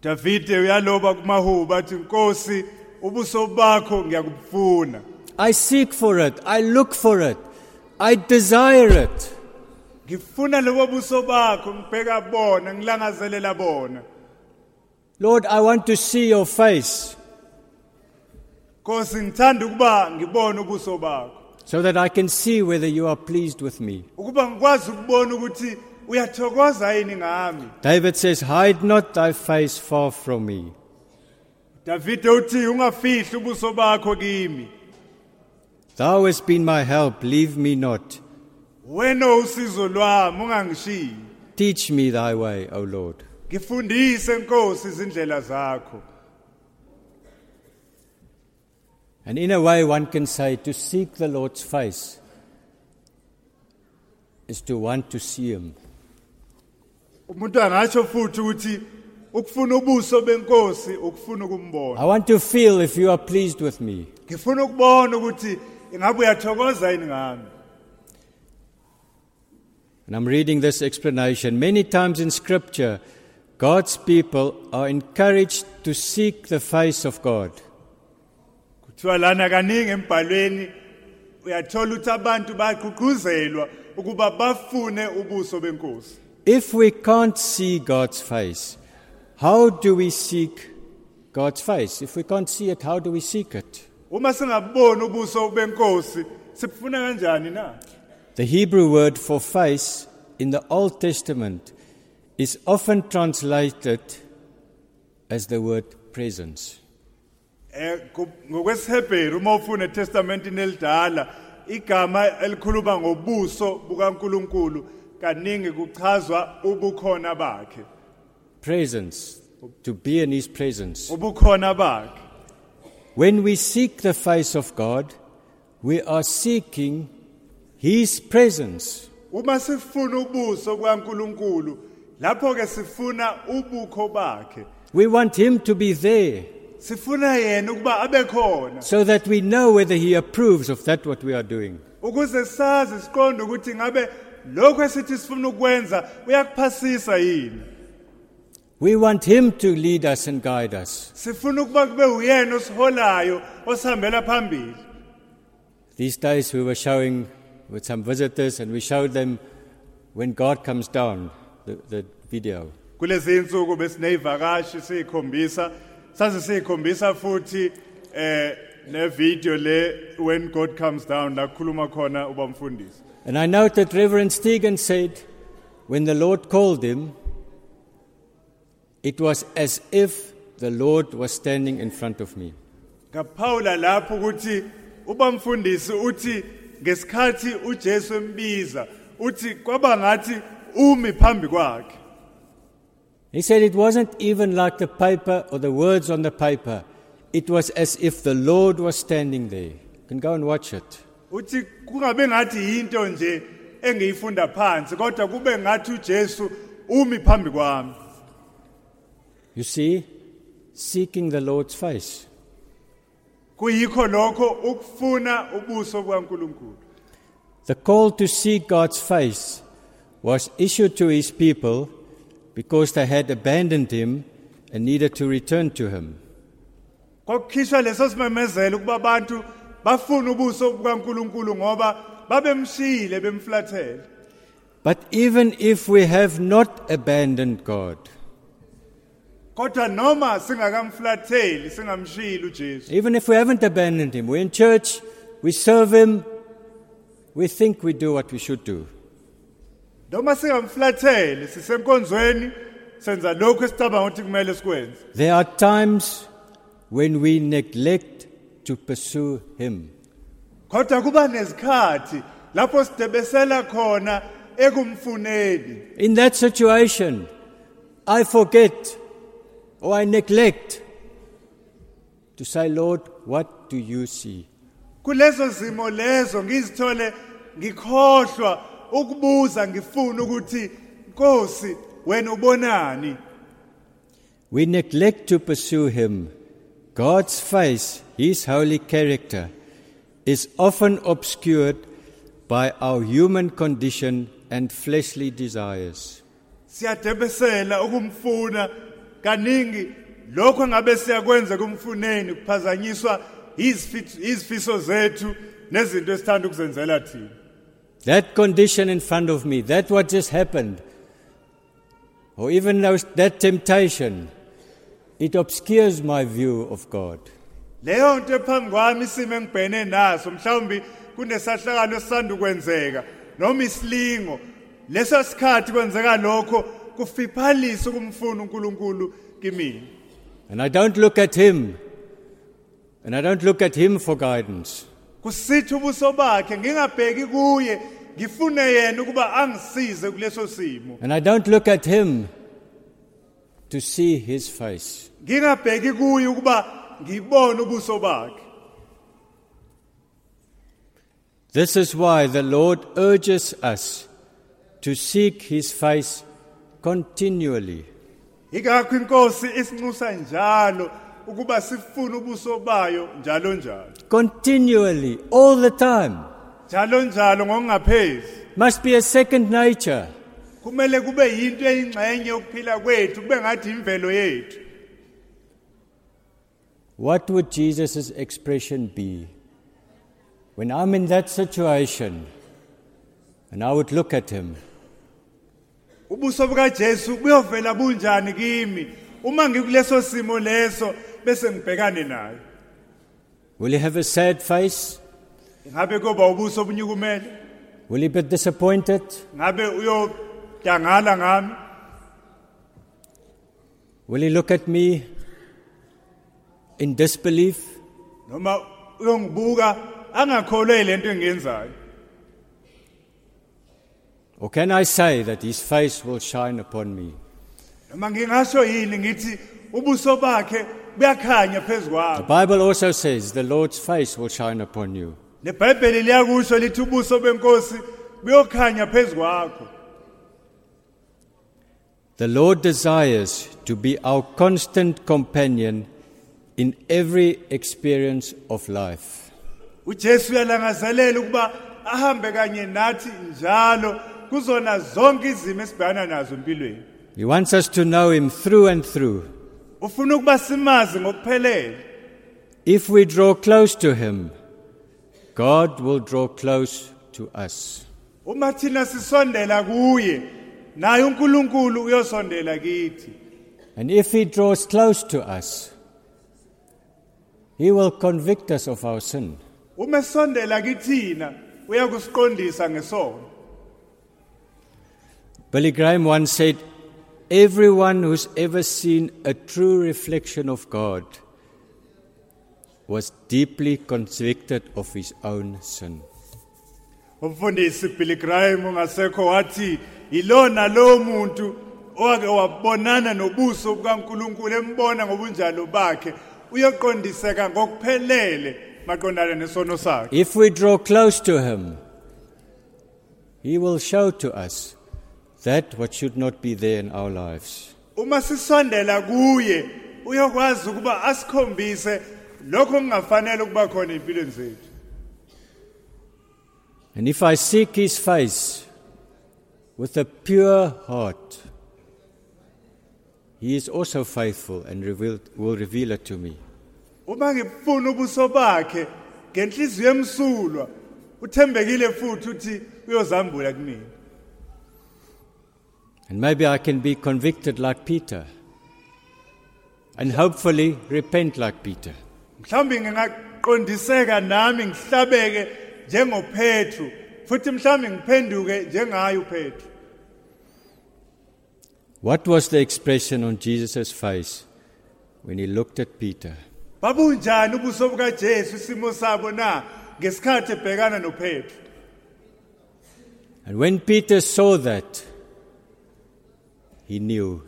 Davide uyaloba kumahuba athi Nkosi ubuso bakho ngiyakufuna I seek for it. I look for it. I desire it. ngifuna lobo buso bakho ngibheka bona ngilangazelela bona Lord, I want to see your face Nkosi ngithanda ukuba ngibone ubuso bakho so that I can see whether you are pleased with me. ukuba ngikwazi ukubona ukuthi uyathokoza yini ngami David says, Hide not thy face far from me. Davide uthi ungafihli ubuso bakho kimi Thou hast been my help, leave me not. wena usizo lwami ungangishiyi Teach me thy way, O Lord. And in a way, one can say to seek the Lord's face is to want to see him. umuntu angatsho futhi ukuthi ukufuna ubuso benkosi ukufuna ukumbona I want to feel if you are pleased with me. ngifuna ukubona ukuthi ingabe uyathokoza yini ngami And I'm reading this explanation. Many times in Scripture, God's people are encouraged to seek the face of God. Kuthiwa lana kaningi embhalweni uyathola ukuthi abantu baqhuqhuzelwa ukuba bafune ubuso benkosi If we can't see God's face, how do we seek God's face? If we can't see it, how do we seek it? uma singaboni ubuso benkosi sibufuna kanjani na The Hebrew word for face in the Old Testament is often translated as the word presence. Eh ngokwesihebheru uma ufuna etestamentini elidala igama elikhuluma ngobuso bukaNkuluNkulu kaningi kuchazwa ubukhona bakhe Presence, to be in His presence. ubukhona bakhe When we seek the face of God, we are seeking His presence. uma sifuna ubuso bukaNkuluNkulu lapho ke sifuna ubukho bakhe We want Him to be there sifuna yena ukuba abe khona so that we know whether He approves of that what we are doing. ukuze sazi siqonde ukuthi ngabe lokho esithi sifuna ukwenza uyakuphasisa yini We want Him to lead us and guide us. sifuna ukuba kube uyena osiholayo osihambela phambili These days we were showing with some visitors and we showed them when God comes down, the, the video. kulezi insuku besineyivakashi futhi eh le when god comes down la khona ubamfundisi And I note that Reverend Stegen said, when the Lord called him, it was as if the Lord was standing in front of me. ngaphawula lapho ukuthi ubamfundisi uthi ngesikhathi uJesu embiza uthi kwaba ngathi umi phambi kwakhe He said it wasn't even like the paper or the words on the paper. It was as if the Lord was standing there. You can go and watch it. uthi kungabe ngathi into nje engiyifunda phansi kodwa kube ngathi uJesu umi phambi kwami You see, seeking the Lord's face. kuyikho lokho ukufuna ubuso bukaNkulunkulu The call to seek God's face was issued to his people because they had abandoned him and needed to return to him. kwakukhishwa leso simemezelo ukuba abantu bafuna ubuso bukaNkulunkulu ngoba babemshiyile bemflathela But even if we have not abandoned God, kodwa noma singakamflatheli singamshiyile uJesu even if we haven't abandoned him, we're in church, we serve him, we think we do what we should do. Noma singamflatheli sisenkonzweni senza lokho esicabanga ukuthi kumele sikwenze There are times when we neglect to pursue him. kodwa kuba nezikhathi lapho sidebesela khona ekumfuneni In that situation, I forget or I neglect to say, Lord, what do you see? kulezo zimo lezo ngizithole ngikhohlwa ukubuza ngifuna ukuthi Nkosi wena ubonani We neglect to pursue him. God's face, his holy character, is often obscured by our human condition and fleshly desires. siyadebesela ukumfuna kaningi lokho ngabe siyakwenza kumfuneni kuphazanyiswa izifiso zethu nezinto esithanda ukuzenzela thina That condition in front of me, that what just happened, or even those, that temptation, it obscures my view of God. leyo nto ephambi kwami isimo engibhene naso mhlawumbi kunesahlakalo esisanda ukwenzeka noma isilingo leso sikhathi kwenzeka lokho kufiphalisa ukumfuna uNkulunkulu kimi And I don't look at him, and I don't look at him for guidance. kusithi ubuso bakhe ngingabheki kuye ngifune yena ukuba angisize kuleso simo And I don't look at him to see his face. ngingabheki kuye ukuba ngibone ubuso bakhe This is why the Lord urges us to seek his face continually. ingakho inkosi isinxusa njalo ukuba sifune ubuso bayo njalo njalo Continually, all the time. Njalo njalo ngokungaphezi Must be a second nature. kumele kube yinto eyingxenye yokuphila kwethu kube ngathi imvelo yethu. What would Jesus' expression be? When I'm in that situation and I would look at him. Ubuso bukaJesu buyovela bunjani kimi? Uma ngikuleso simo leso bese ngibhekane naye. Will he have a sad face? Ngabe kuba ubuso Will he be disappointed? ngabe uyodangala ngami Will he look at me in disbelief? noma uyongibuka angakholwe lento engiyenzayo Or can I say that his face will shine upon me? noma ngingasho yini ngithi ubuso bakhe buyakhanya phezulu The kwami Bible also says the Lord's face will shine upon you. Nebhayibheli liyakusho lithi ubuso benkosi buyokhanya phezulu kwakho The Lord desires to be our constant companion in every experience of life. uJesu uyalangazelela ukuba ahambe kanye nathi njalo kuzona zonke izimo esibhekana nazo empilweni He wants us to know him through and through. ufuna ukuba simazi ngokuphelele If we draw close to him, God will draw close to us. uma thina sisondela kuye naye uNkulunkulu uyosondela kithi And if he draws close to us, he will convict us of our sin. uma esondela kithina uyakusiqondisa ngesono Billy Graham once said, Everyone who's ever seen a true reflection of God was deeply convicted of his own sin. umfundisi Billy Graham ungasekho wathi lo muntu owake wabonana nobuso bukaNkulunkulu embona ngobunjalo bakhe uyoqondiseka ngokuphelele maqondana nesono sakhe If we draw close to him, he will show to us that what should not be there in our lives. uma sisondela kuye uyokwazi ukuba asikhombise lokho kungafanele ukuba khona empilweni zethu And if I seek his face with a pure heart, he is also faithful and reveal, will reveal it to me. uma ngifuna ubuso bakhe ngenhliziyo emsulwa uthembekile futhi uthi uyozambula kumina And maybe I can be convicted like Peter and hopefully repent like Peter. Ngingaqondiseka nami ngihlabeke njengoPetru futhi ngiphenduke njengaye uPetru What was the expression on Jesus' face when he looked at Peter? babunjani ubuso bukaJesu isimo sabo na ngesikhathi ebhekana noPetru And when Peter saw that, he knew.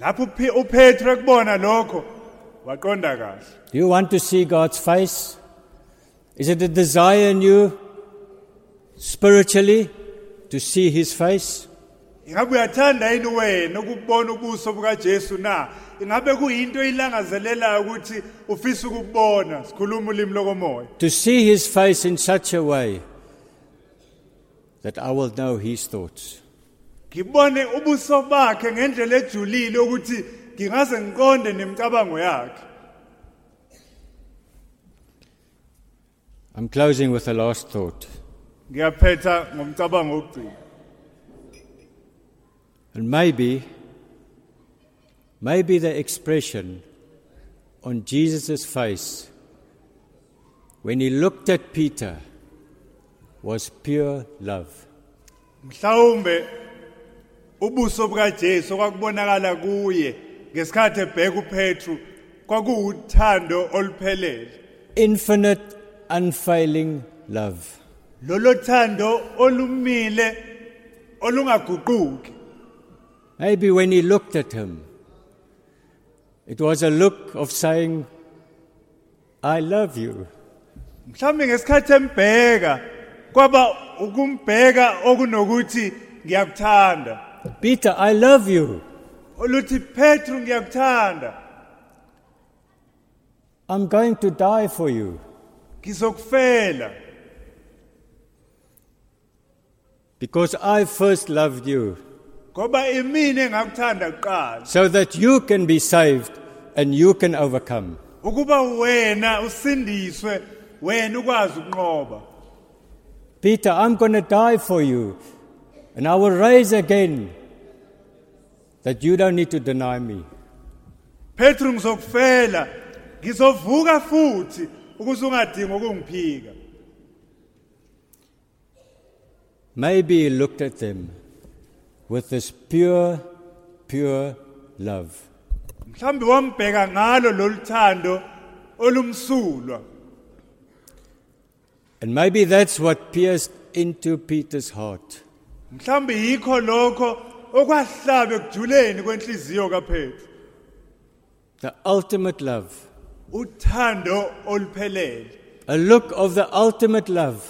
Lapho uPetru ekubona lokho waqonda kahle Do you want to see God's face? Is it a desire in you spiritually to see his face? ingabe uyathanda yini wena ukubona ubuso bukaJesu na ingabe kuyinto ukuthi ufisa ukubona sikhuluma ulimi lokomoya To see his face in such a way that I will know his thoughts. ngibone ubuso bakhe ngendlela ejulile ukuthi ngingaze ngiqonde nemicabango yakhe I'm closing with a last thought. ngiyaphetha ngomcabango wokugcina And maybe, maybe the expression on Jesus' face when he looked at Peter was pure love. mhlawumbe ubuso bukaJesu kwakubonakala kuye ngesikhathi ebheka uPetru kwakuwuthando oluphelele Infinite, unfailing love. lolo thando olumile olungaguquki Maybe when he looked at him, it was a look of saying, I love you. mhlawumbe ngesikhathi embheka kwaba ukumbheka okunokuthi ngiyakuthanda Peter, I love you. Oluthi Petru ngiyakuthanda. I'm going to die for you. ngizokufela. Because I first loved you, ngoba imini engakuthanda kuqala. So that you can be saved and you can overcome. ukuba wena usindiswe wena ukwazi ukunqoba. Peter, I'm going to die for you, and I will rise again, that you don't need to deny me. Petru ngizokufela ngizovuka futhi ukuze ungadingi ukungiphika Maybe he looked at them with this pure, pure love. mhlambi wambheka ngalo loluthando olumsulwa And maybe that's what pierced into Peter's heart. mhlambi yikho lokho okwahlaba ekujuleni kwenhliziyo kaPetru The ultimate love. uthando oluphelele A look of the ultimate love.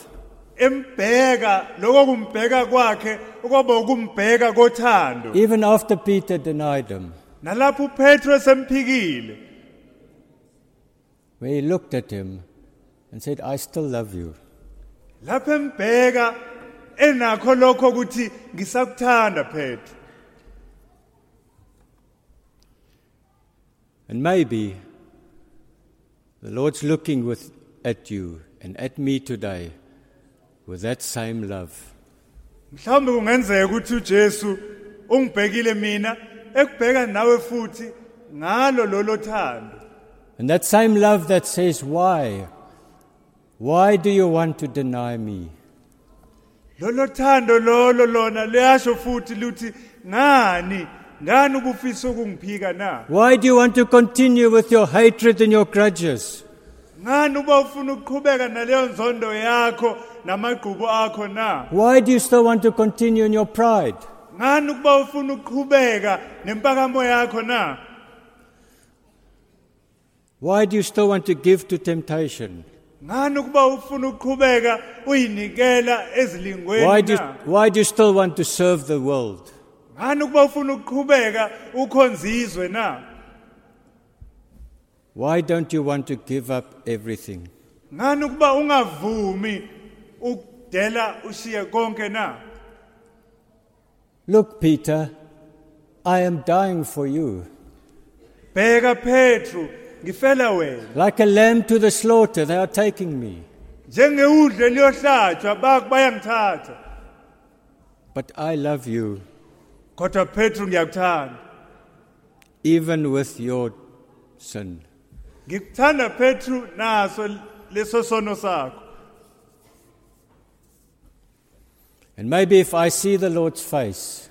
embheka lokho kumbheka kwakhe okwaba ukumbheka kothando Even after Peter denied him, nalapho uPetru esemphikile where he looked at him and said, I still love you. lapho embheka enakho lokho ukuthi ngisakuthanda And maybe the Lord's looking with, at you and at me today with that same love. mhlawumbe kungenzeka ukuthi uJesu ungibhekile mina ekubheka nawe futhi ngalo lolo thando And that same love that says, Why? Why do you want to deny me? Lolo thando lolo lona liyasho futhi luthi ngani ngani ubufisa ukungiphika na Why do you want to continue with your hatred and your grudges? ngani uba ufuna ukuqhubeka naleyo nzondo yakho namagqubo akho na Why do you still want to continue in your pride? ngani ukuba ufuna ukuqhubeka nempakamo yakho na Why do you still want to give to temptation? Ngani ukuba ufuna ukuqhubeka uyinikela ezilingweni Why do, you, why do you still want to serve the world? ngani ukuba ufuna ukuqhubeka ukhonzizwe na Why don't you want to give up everything? ngani ukuba ungavumi ukudela ushiye konke na Look, Peter, I am dying for you. Ngifela wena Like a lamb to the slaughter, they are taking me. njengeudle liyohlatshwa baku bayangithatha But I love you, kodwa Petru ngiyakuthanda even with your sin. ngikuthanda Petru naso leso sono sakho And maybe if I see the Lord's face,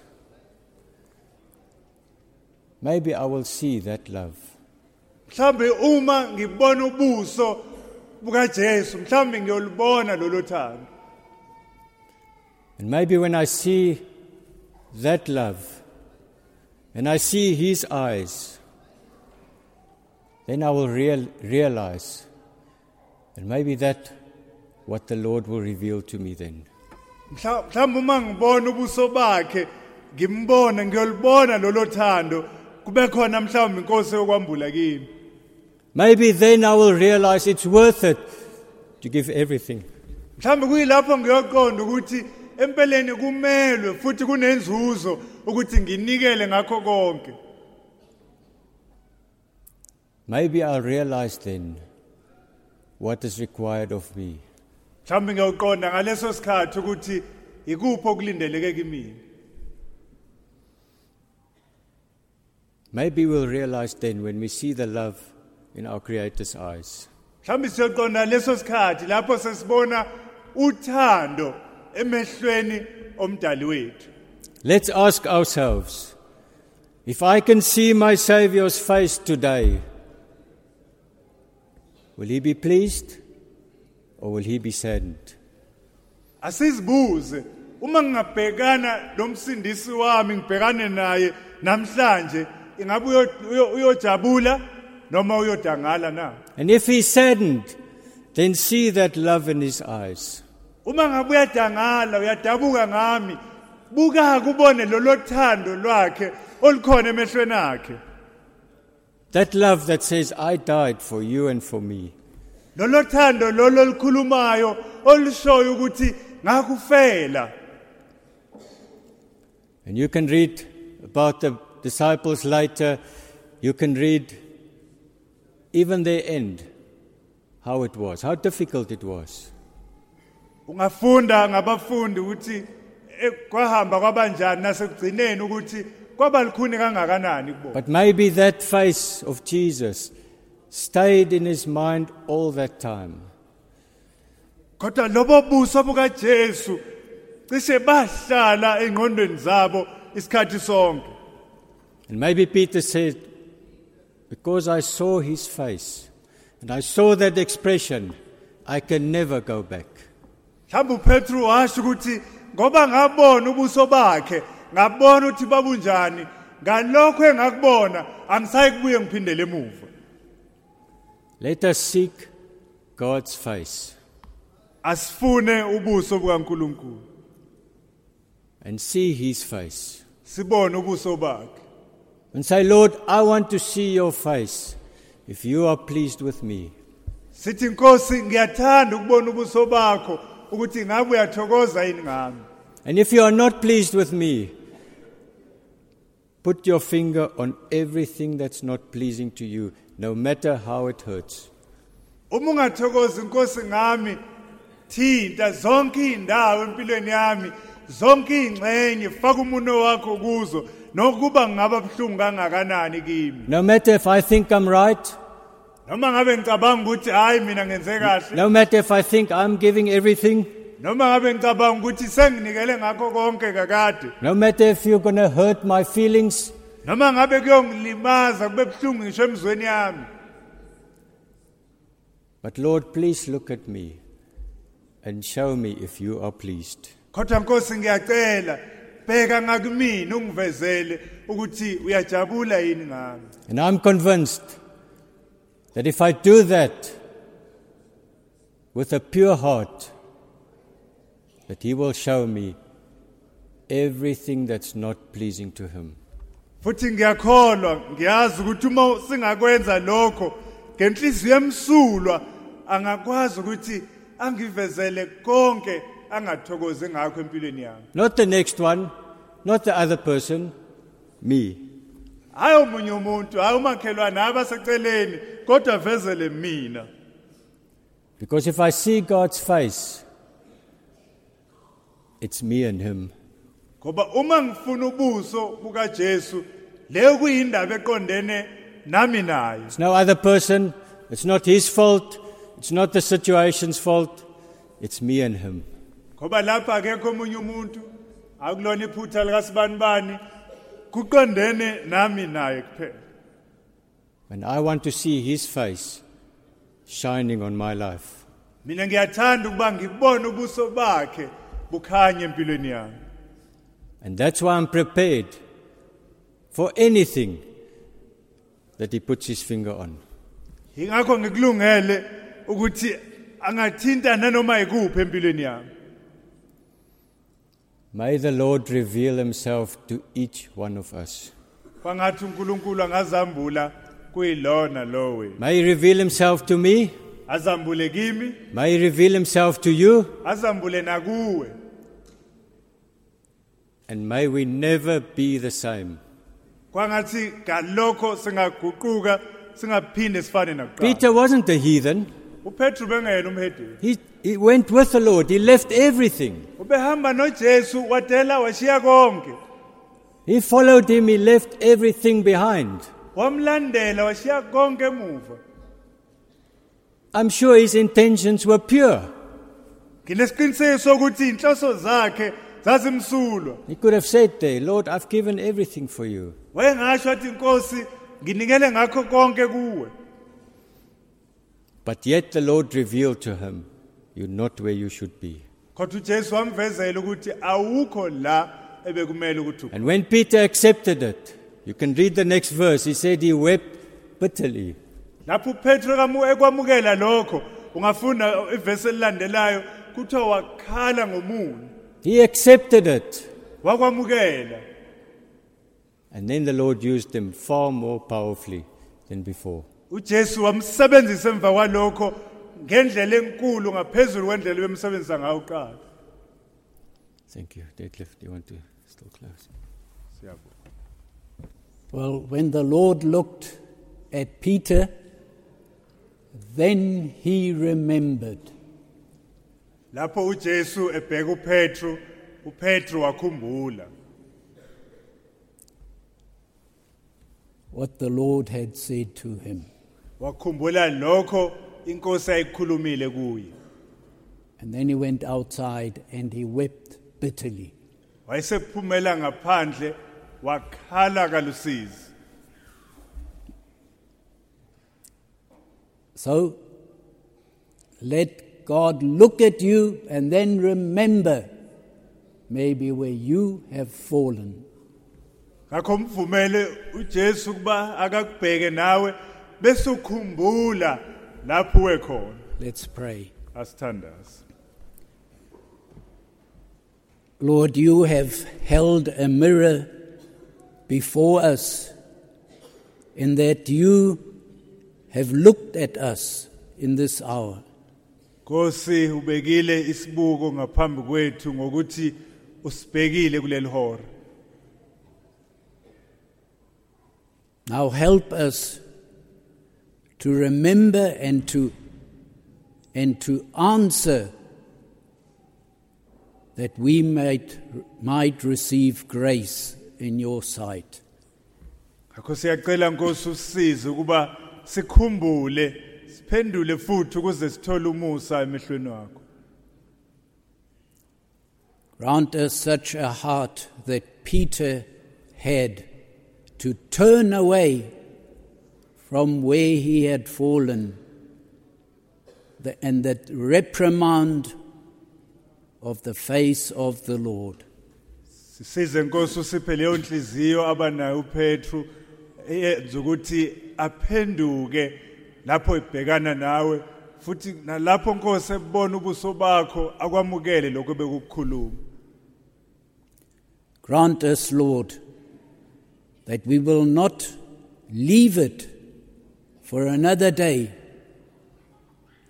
maybe I will see that love. Mhlambe uma ngibona ubuso bukaJesu mhlambe ngiyolibona lolo thando And maybe when I see that love, and I see His eyes, then I will real, realize, and maybe that what the Lord will reveal to me then. Mhla- mhlambe uma ngibona ubuso bakhe ngimbone ngiyolibona lolo thando kube khona mhlawumbe inkosi yokwambula kimi Maybe then I will realize it's worth it to give everything. mhlawumbe kuyilapho ngiyoqonda ukuthi empeleni kumelwe futhi kunenzuzo ukuthi nginikele ngakho konke Maybe I'll realize then what is required of me. mhlawumbe ngiyoqonda ngaleso sikhathi ukuthi ikuphi okulindeleke kimi Maybe we'll realize then when we see the love in our Creator's eyes. mhlawumbe siyoqonda leso sikhathi lapho sesibona uthando emehlweni omdali wethu Let's ask ourselves if I can see my Saviour's face today, will He be pleased or will He be saddened? asizibuze uma ngingabhekana lomsindisi wami ngibhekane naye namhlanje ingabe uyo- uyo- uyojabula noma uyodangala na And if He's saddened, then see that love in His eyes. uma ngabe uyadangala uyadabuka ngami buka kubone lolo thando lwakhe olukhona emehlweni akhe That love that says, I died for you and for me. lolo thando lolo olukhulumayo olushoyo ukuthi ngakufela And you can read about the disciples later. You can read even their end, how it was, how difficult it was. ungafunda ngabafundi ukuthi eh, kwahamba kwabanjani nasekugcineni ukuthi kwaba likhuni kangakanani kubona But maybe that face of Jesus stayed in his mind all that time. kodwa lobo buso bukaJesu cishe bahlala engqondweni zabo isikhathi sonke And maybe Peter said, Because I saw his face and I saw that expression, I can never go back. mhlawumbe uPetru washo ukuthi ngoba ngabona ubuso bakhe ngabona ukuthi babunjani ngalokho engakubona angisayi kubuye ngiphindele emuva Let us seek God's face asifune ubuso bukaNkuluNkulu and see his face. sibone ubuso bakhe And say, Lord, I want to see your face if you are pleased with me. sithi inkosi ngiyathanda ukubona ubuso bakho ukuthi ngabe uyathokoza yini ngami And if you are not pleased with me, put your finger on everything that's not pleasing to you, no matter how it hurts. uma ungathokozi inkosi ngami thinta zonke indawo empilweni yami zonke ingxenye faka umuno wakho kuzo nokuba ngaba buhlungu kangakanani kimi. No matter if I think I'm right, noma ngabe ngicabanga ukuthi hayi mina ngenze kahle. no matter if I think I'm giving everything, noma ngabe ngicabanga ukuthi senginikele ngakho konke kakade. no matter if you're going to hurt my feelings, noma ngabe kuyongilimaza kube buhlungu ngisho emzweni yami. But Lord, please look at me and show me if you are pleased. kodwa nkosi ngiyacela bheka ngakumina ungivezele ukuthi uyajabula yini ngami And I'm convinced that if I do that with a pure heart, that He will show me everything that's not pleasing to Him. futhi ngiyakholwa ngiyazi ukuthi uma singakwenza lokho ngenhliziyo emsulwa angakwazi ukuthi angivezele konke angathokozi ngakho empilweni yami Not the next one, not the other person, me. hayi omunye umuntu hayi umakhelwane hayi abaseceleni kodwa vezele mina Because if I see God's face, it's me and Him. ngoba uma ngifuna ubuso bukaJesu leyo kuyindaba eqondene nami naye It's no other person, it's not His fault, it's not the situation's fault, it's me and Him. Ngoba lapha akekho omunye umuntu. Akulona iphutha likasibanibani. Kuqondene nami naye kuphela. And I want to see His face shining on my life. mina ngiyathanda ukuba ngibone ubuso bakhe bukhanye empilweni yami. And that's why I'm prepared for anything that He puts His finger on. ingakho ngikulungele ukuthi angathinta nanoma ikuphi empilweni yami May the Lord reveal himself to each one of us. kwangathi uNkulunkulu angazambula kuyilona lowe May he reveal himself to me. azambule kimi May he reveal himself to you. azambule nakuwe And may we never be the same. kwangathi ngalokho singaguquka singaphinde sifane nakuqala Peter wasn't a heathen. uPetru bengena umhedeni He, he went with the Lord. He left everything. ubehamba noJesu wadela washiya konke He followed him. He left everything behind. wamlandela washiya konke emuva I'm sure his intentions were pure. nginesiqiniseko sokuthi inhloso zakhe zazimsulwa He could have said there, Lord, I've given everything for you. wayengasho athi inkosi nginikele ngakho konke kuwe But yet the Lord revealed to him, You're not where you should be. kodwa uJesu wamvezela ukuthi awukho la ebekumele ukuthi u- And when Peter accepted it, you can read the next verse. He said he wept bitterly. lapho uPetru kamu ekwamukela lokho ungafunda ivesi elilandelayo kuthiwa wakhala ngomuni He accepted it. wakwamukela And then the Lord used him far more powerfully than before. uJesu wamsebenzisa emva kwalokho ngendlela enkulu ngaphezulu kwendlela bemsebenzisa ngayo uqala Thank you. Deadlift, do you want to still close? Well, when the Lord looked at Peter, then he remembered. lapho uJesu ebheka uPetru uPetru wakhumbula what the Lord had said to him. Wakhumbula lokho inkosi ayikhulumile kuye And then he went outside and he wept bitterly. wayesephumela ngaphandle wakhala kalusizi So let God look at you and then remember maybe where you have fallen. ngakho mvumele uJesu kuba akakubheke nawe bese ukhumbula lapho wekhona Let's pray. asithandaze Lord, you have held a mirror before us in that you have looked at us in this hour. Nkosi ubekile isibuko ngaphambi kwethu ngokuthi usibhekile kuleli hora Now help us to remember and to and to answer that we might might receive grace in your sight. ngakho siyacela Nkosi usisize ukuba sikhumbule siphendule futhi ukuze sithole umusa emehlweni wakho Grant us such a heart that Peter had to turn away from where he had fallen the- and that reprimand of the face of the Lord. sisize Nkosi usiphe leyo nhliziyo abanayo uPetru eyenza ukuthi aphenduke lapho ebhekana nawe futhi nalapho Nkosi ebona ubuso bakho akwamukele lokho bekukhuluma Grant us, Lord, that we will not leave it for another day.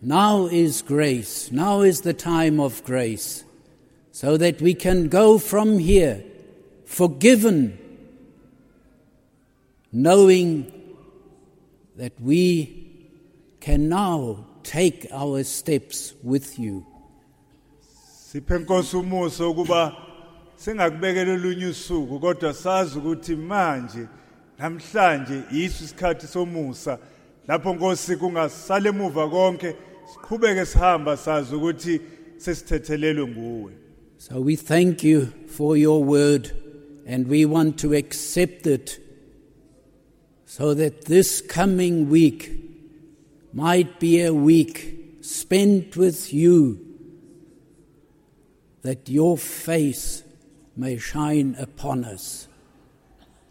Now is grace, now is the time of grace, so that we can go from here forgiven, knowing that we can now take our steps with you. usuku kodwa sazi ukuthi manje namhlanje yiso isikhathi somusa lapho Nkosi kungasale emuva konke siqhubeke sihamba sazi ukuthi sesithethelelwe nguwe So we thank you for your word and we want to accept it so that this coming week might be a week spent with you, that your face may shine upon us.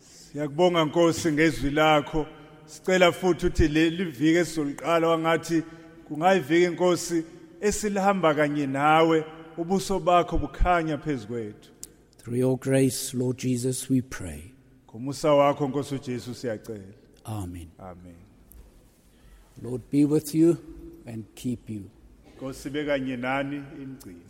Siyakubonga Nkosi ngezwi lakho. Sicela futhi uthi leli viki esizoliqala wangathi kungayiviki Nkosi esilihamba kanye nawe ubuso bakho bukhanya phezukwethu. Through your grace, Lord Jesus, we pray. ngomusa wakho nkosi ujesu siyacela Amen. amen Lord be with you and keep you. nkosi bekanye nani imgcini